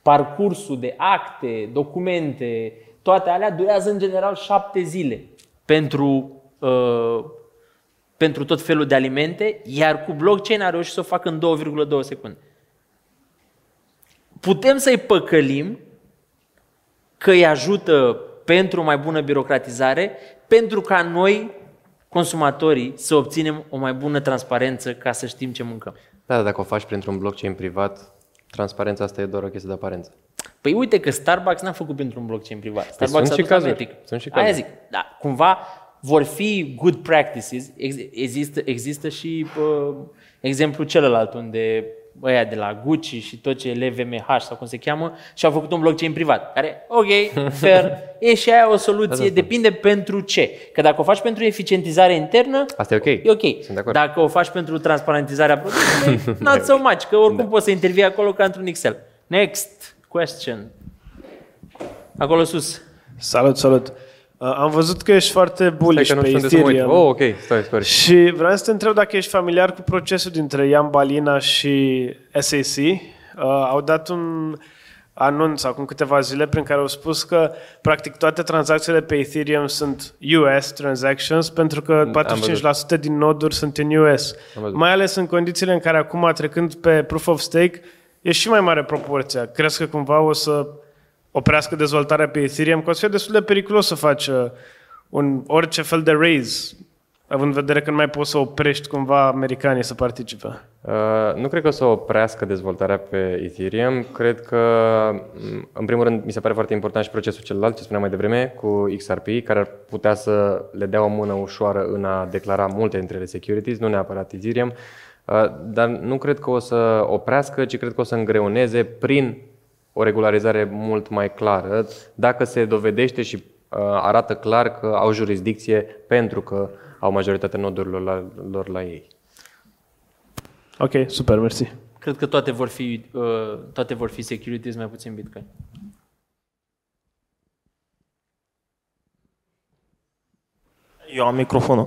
parcursul de acte, documente, toate alea durează în general șapte zile pentru, uh, pentru tot felul de alimente, iar cu blockchain a reușit să o facă în 2,2 secunde putem să-i păcălim că îi ajută pentru o mai bună birocratizare, pentru ca noi, consumatorii să obținem o mai bună transparență ca să știm ce mâncăm. Da, dar dacă o faci printr-un blockchain privat, transparența asta e doar o chestie de aparență. Păi uite că Starbucks n-a făcut pentru un blockchain privat. Starbucks sunt a și dus cazuri. America. Sunt și Aia cazuri. zic, da, cumva vor fi good practices. Ex- Există, există și uh, exemplu celălalt unde ăia de la Gucci și tot ce e LVMH sau cum se cheamă și au făcut un blockchain privat. Care, ok, <laughs> fair, e și aia o soluție, depinde pentru ce. Că dacă o faci pentru eficientizare internă, Asta e ok. E ok. Sunt de acord. Dacă o faci pentru transparentizarea produsului, <laughs> not so much, că oricum da. poți să intervii acolo ca într-un Excel. Next question. Acolo sus. Salut, salut. Uh, am văzut că ești foarte Stai bullish că nu pe știu unde să mă uit. Ethereum. Oh, ok, stai, stai. Și vreau să te întreb dacă ești familiar cu procesul dintre Ian Balina și SAC. Uh, au dat un anunț acum câteva zile prin care au spus că practic toate tranzacțiile pe Ethereum sunt US transactions pentru că 45% din noduri sunt în US. văzut. Mai ales în condițiile în care acum trecând pe proof of stake e și mai mare proporția. Crezi că cumva o să oprească dezvoltarea pe Ethereum? Că o să fie destul de periculos să faci uh, un, orice fel de raise având în vedere că nu mai poți să oprești cumva americanii să participe. Uh, nu cred că o să oprească dezvoltarea pe Ethereum. Cred că, m, în primul rând, mi se pare foarte important și procesul celălalt, ce spuneam mai devreme, cu XRP, care ar putea să le dea o mână ușoară în a declara multe dintre ele securities, nu neapărat Ethereum, uh, dar nu cred că o să oprească, ci cred că o să îngreuneze prin o regularizare mult mai clară, dacă se dovedește și uh, arată clar că au jurisdicție pentru că au majoritatea nodurilor la, lor la ei. Ok, super, mersi. Cred că toate vor fi, uh, toate vor fi securities, mai puțin Bitcoin. Eu am microfonul.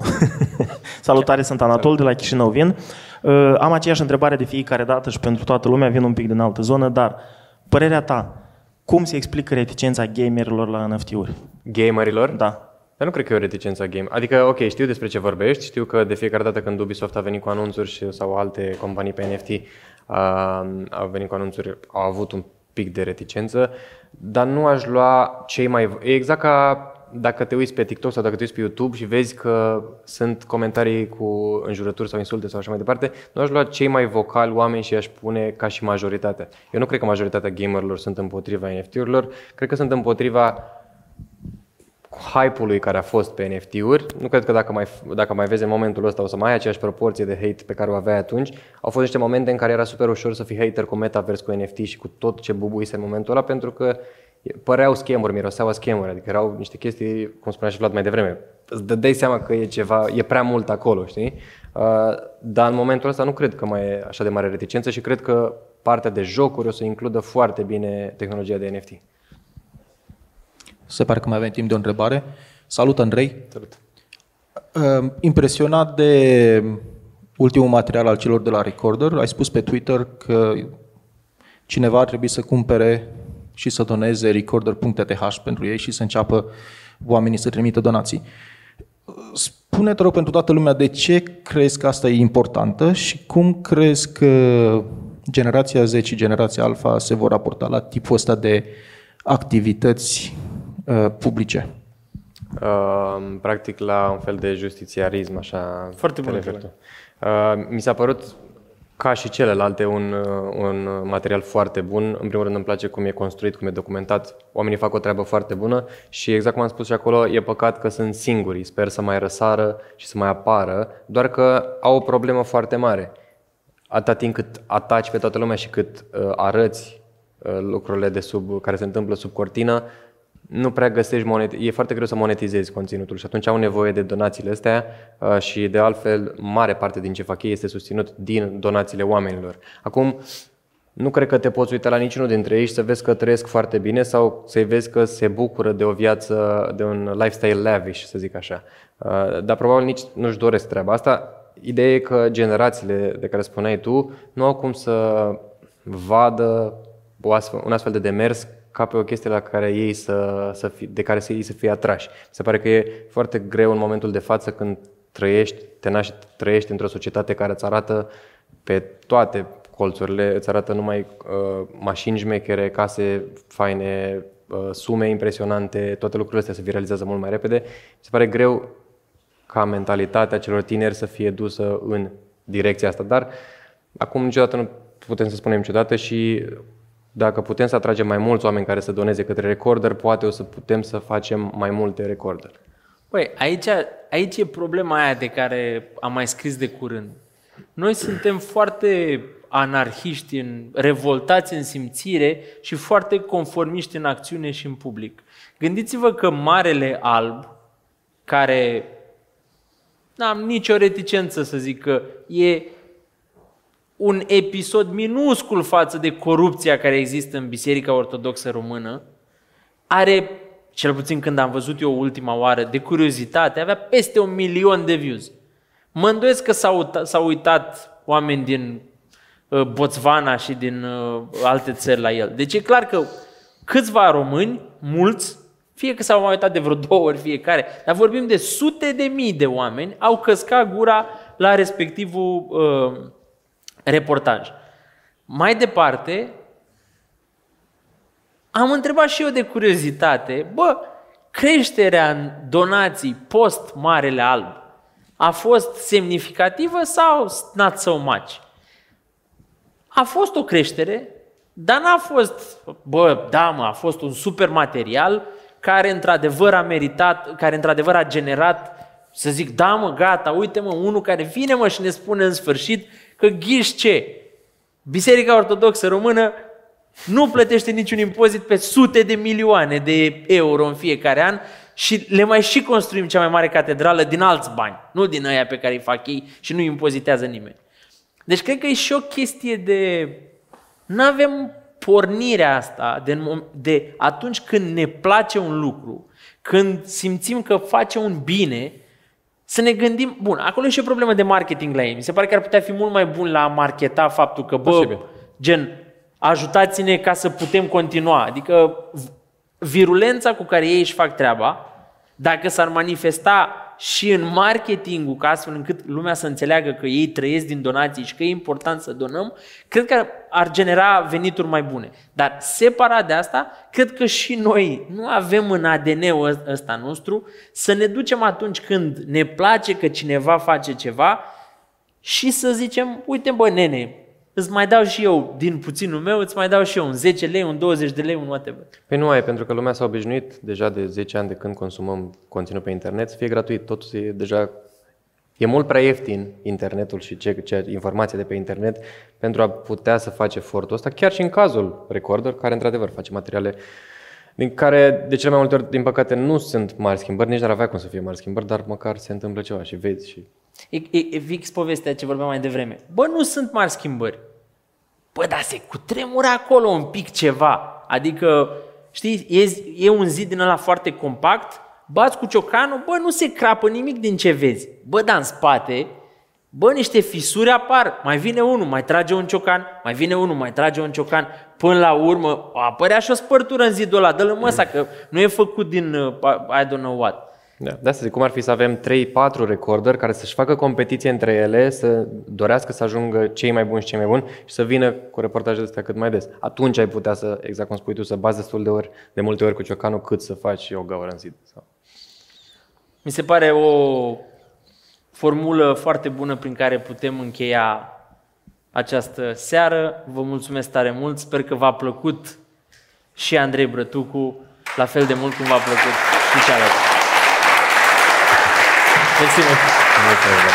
<laughs> Salutare, sunt Anatol de la Chișinău vin. Uh, Am aceeași întrebare de fiecare dată și pentru toată lumea, vin un pic din altă zonă, dar părerea ta, cum se explică reticența gamerilor la NFT-uri? Gamerilor? Da. Dar nu cred că e o reticență a game. Adică, ok, știu despre ce vorbești, știu că de fiecare dată când Ubisoft a venit cu anunțuri și, sau alte companii pe NFT uh, au venit cu anunțuri, au avut un pic de reticență, dar nu aș lua cei mai... E exact ca dacă te uiți pe TikTok sau dacă te uiți pe YouTube și vezi că sunt comentarii cu înjurături sau insulte sau așa mai departe, nu aș lua cei mai vocali oameni și aș pune ca și majoritatea. Eu nu cred că majoritatea gamerilor sunt împotriva NFT-urilor, cred că sunt împotriva hype-ului care a fost pe NFT-uri. Nu cred că dacă mai, dacă mai vezi în momentul ăsta o să mai ai aceeași proporție de hate pe care o aveai atunci. Au fost niște momente în care era super ușor să fii hater cu Metaverse, cu NFT și cu tot ce bubuise în momentul ăla, pentru că păreau schemuri, miroseau a schemuri, adică erau niște chestii, cum spunea și Vlad mai devreme, îți dădeai seama că e ceva, e prea mult acolo, știi? Uh, Dar în momentul ăsta nu cred că mai e așa de mare reticență și cred că partea de jocuri o să includă foarte bine tehnologia de NFT. Se pare că mai avem timp de o întrebare. Salut, Andrei. Salut. Uh, Impresionat de ultimul material al celor de la Recorder, ai spus pe Twitter că cineva ar trebui să cumpere și să doneze recorder.th pentru ei și să înceapă oamenii să trimită donații. Spune, te rog, pentru toată lumea, de ce crezi că asta e importantă și cum crezi că generația Z și generația Alpha se vor raporta la tipul ăsta de activități uh, publice? Uh, practic la un fel de justițiarism, așa. Foarte bună te referi tu. Uh, mi s-a părut ca și celelalte un, uh, un material foarte bun. În primul rând îmi place cum e construit, cum e documentat. Oamenii fac o treabă foarte bună și exact cum am spus și acolo, e păcat că sunt singuri. Sper să mai răsară și să mai apară, doar că au o problemă foarte mare. Atâta timp cât ataci pe toată lumea și cât uh, arăți uh, lucrurile de sub, care se întâmplă sub cortină, nu prea găsești monet- e foarte greu să monetizezi conținutul și atunci au nevoie de donațiile astea uh, și de altfel mare parte din ce fac ei este susținut din donațiile oamenilor. Acum, nu cred că te poți uita la niciunul dintre ei și să vezi că trăiesc foarte bine sau să-i vezi că se bucură de o viață, de un lifestyle lavish, să zic așa. Uh, Dar probabil nici nu-și doresc treaba asta. Ideea e că generațiile de care spuneai tu nu au cum să vadă o astfel, un astfel de demers ca pe o chestie la care ei să, să fi, de care să ei să fie atrași. Mi se pare că e foarte greu în momentul de față când trăiești, te naști, trăiești într-o societate care îți arată pe toate colțurile, îți arată numai uh, mașini șmechere, case faine, uh, sume impresionante, toate lucrurile astea se viralizează mult mai repede. Mi se pare greu ca mentalitatea celor tineri să fie dusă în direcția asta. Dar acum niciodată nu putem să spunem niciodată și dacă putem să atragem mai mulți oameni care să doneze către recorder, poate o să putem să facem mai multe recorder. Păi, aici, aici e problema aia de care am mai scris de curând. Noi suntem foarte anarhiști, în, revoltați în simțire și foarte conformiști în acțiune și în public. Gândiți-vă că Marele Alb, care n-am nicio reticență să zic că e un episod minuscul față de corupția care există în Biserica Ortodoxă Română, are, cel puțin când am văzut eu ultima oară, de curiozitate, avea peste un milion de views. Mă îndoiesc că s-au, uitat, s-au uitat oameni din uh, Botswana și din uh, alte țări la el. Deci e clar că câțiva români, mulți, fie că s-au mai uitat de vreo două ori fiecare, dar vorbim de sute de mii de oameni, au căscat gura la respectivul uh, reportaj. Mai departe, am întrebat și eu de curiozitate, bă, creșterea în donații post Marele Alb a fost semnificativă sau not so much? A fost o creștere, dar n-a fost, bă, da mă, a fost un super material care într-adevăr a meritat, care într-adevăr a generat, să zic, da mă, gata, uite mă, unul care vine mă și ne spune în sfârșit că ghiși ce? Biserica Ortodoxă Română nu plătește niciun impozit pe sute de milioane de euro în fiecare an și le mai și construim cea mai mare catedrală din alți bani, nu din aia pe care îi fac ei și nu impozitează nimeni. Deci cred că e și o chestie de... Nu avem pornirea asta de, de atunci când ne place un lucru, când simțim că face un bine, să ne gândim, bun, acolo e și o problemă de marketing la ei. Mi se pare că ar putea fi mult mai bun la a marketa faptul că, bă, Posibil. gen, ajutați-ne ca să putem continua. Adică virulența cu care ei își fac treaba, dacă s-ar manifesta și în marketingul, ca astfel încât lumea să înțeleagă că ei trăiesc din donații și că e important să donăm, cred că ar genera venituri mai bune. Dar separat de asta, cred că și noi nu avem în ADN-ul ăsta nostru să ne ducem atunci când ne place că cineva face ceva și să zicem, uite bă nene, îți mai dau și eu din puținul meu, îți mai dau și eu un 10 lei, un 20 de lei, un whatever. Păi nu ai, pentru că lumea s-a obișnuit deja de 10 ani de când consumăm conținut pe internet să fie gratuit. Totul e deja E mult prea ieftin internetul și ce, ce informația de pe internet pentru a putea să faci efortul ăsta, chiar și în cazul Recorder, care într-adevăr face materiale din care de cele mai multe ori, din păcate, nu sunt mari schimbări, nici n-ar avea cum să fie mari schimbări, dar măcar se întâmplă ceva și vezi și E, e, e fix povestea ce vorbeam mai devreme. Bă, nu sunt mari schimbări. Bă, dar se cutremură acolo un pic ceva. Adică, știi, e, e un zid din ăla foarte compact, bați cu ciocanul, bă, nu se crapă nimic din ce vezi. Bă, dar în spate, bă, niște fisuri apar, mai vine unul, mai trage un ciocan, mai vine unul, mai trage un ciocan, până la urmă apărea și o spărtură în zidul ăla, dă-l măsa, că nu e făcut din uh, I don't know what. Da, de asta zic, cum ar fi să avem 3-4 recorder care să-și facă competiție între ele, să dorească să ajungă cei mai buni și cei mai buni și să vină cu reportaje astea cât mai des. Atunci ai putea să, exact cum spui tu, să bazi destul de, ori, de multe ori cu ciocanul cât să faci o gaură în zid. Sau... Mi se pare o formulă foarte bună prin care putem încheia această seară. Vă mulțumesc tare mult, sper că v-a plăcut și Andrei Brătucu, la fel de mult cum v-a plăcut și cealaltă. Mersi mult! Mulțumesc, da.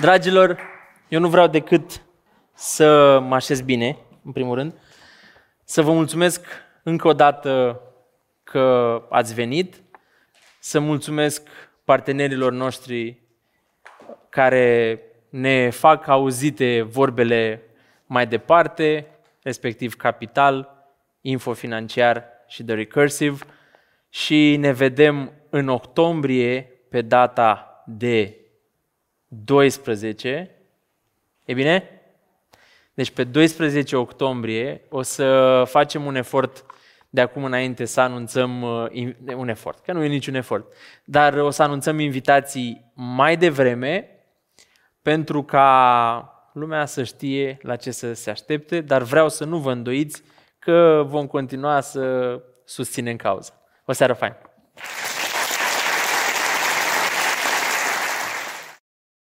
Dragilor, eu nu vreau decât să mă așez bine, în primul rând, să vă mulțumesc încă o dată că ați venit, să mulțumesc partenerilor noștri care ne fac auzite vorbele mai departe, respectiv Capital, Info Financiar și The Recursive și ne vedem în octombrie pe data de 12. E bine? Deci pe 12 octombrie o să facem un efort de acum înainte să anunțăm uh, in- un efort, că nu e niciun efort, dar o să anunțăm invitații mai devreme pentru ca lumea să știe la ce să se aștepte, dar vreau să nu vă îndoiți că vom continua să susținem cauza. O seară faină!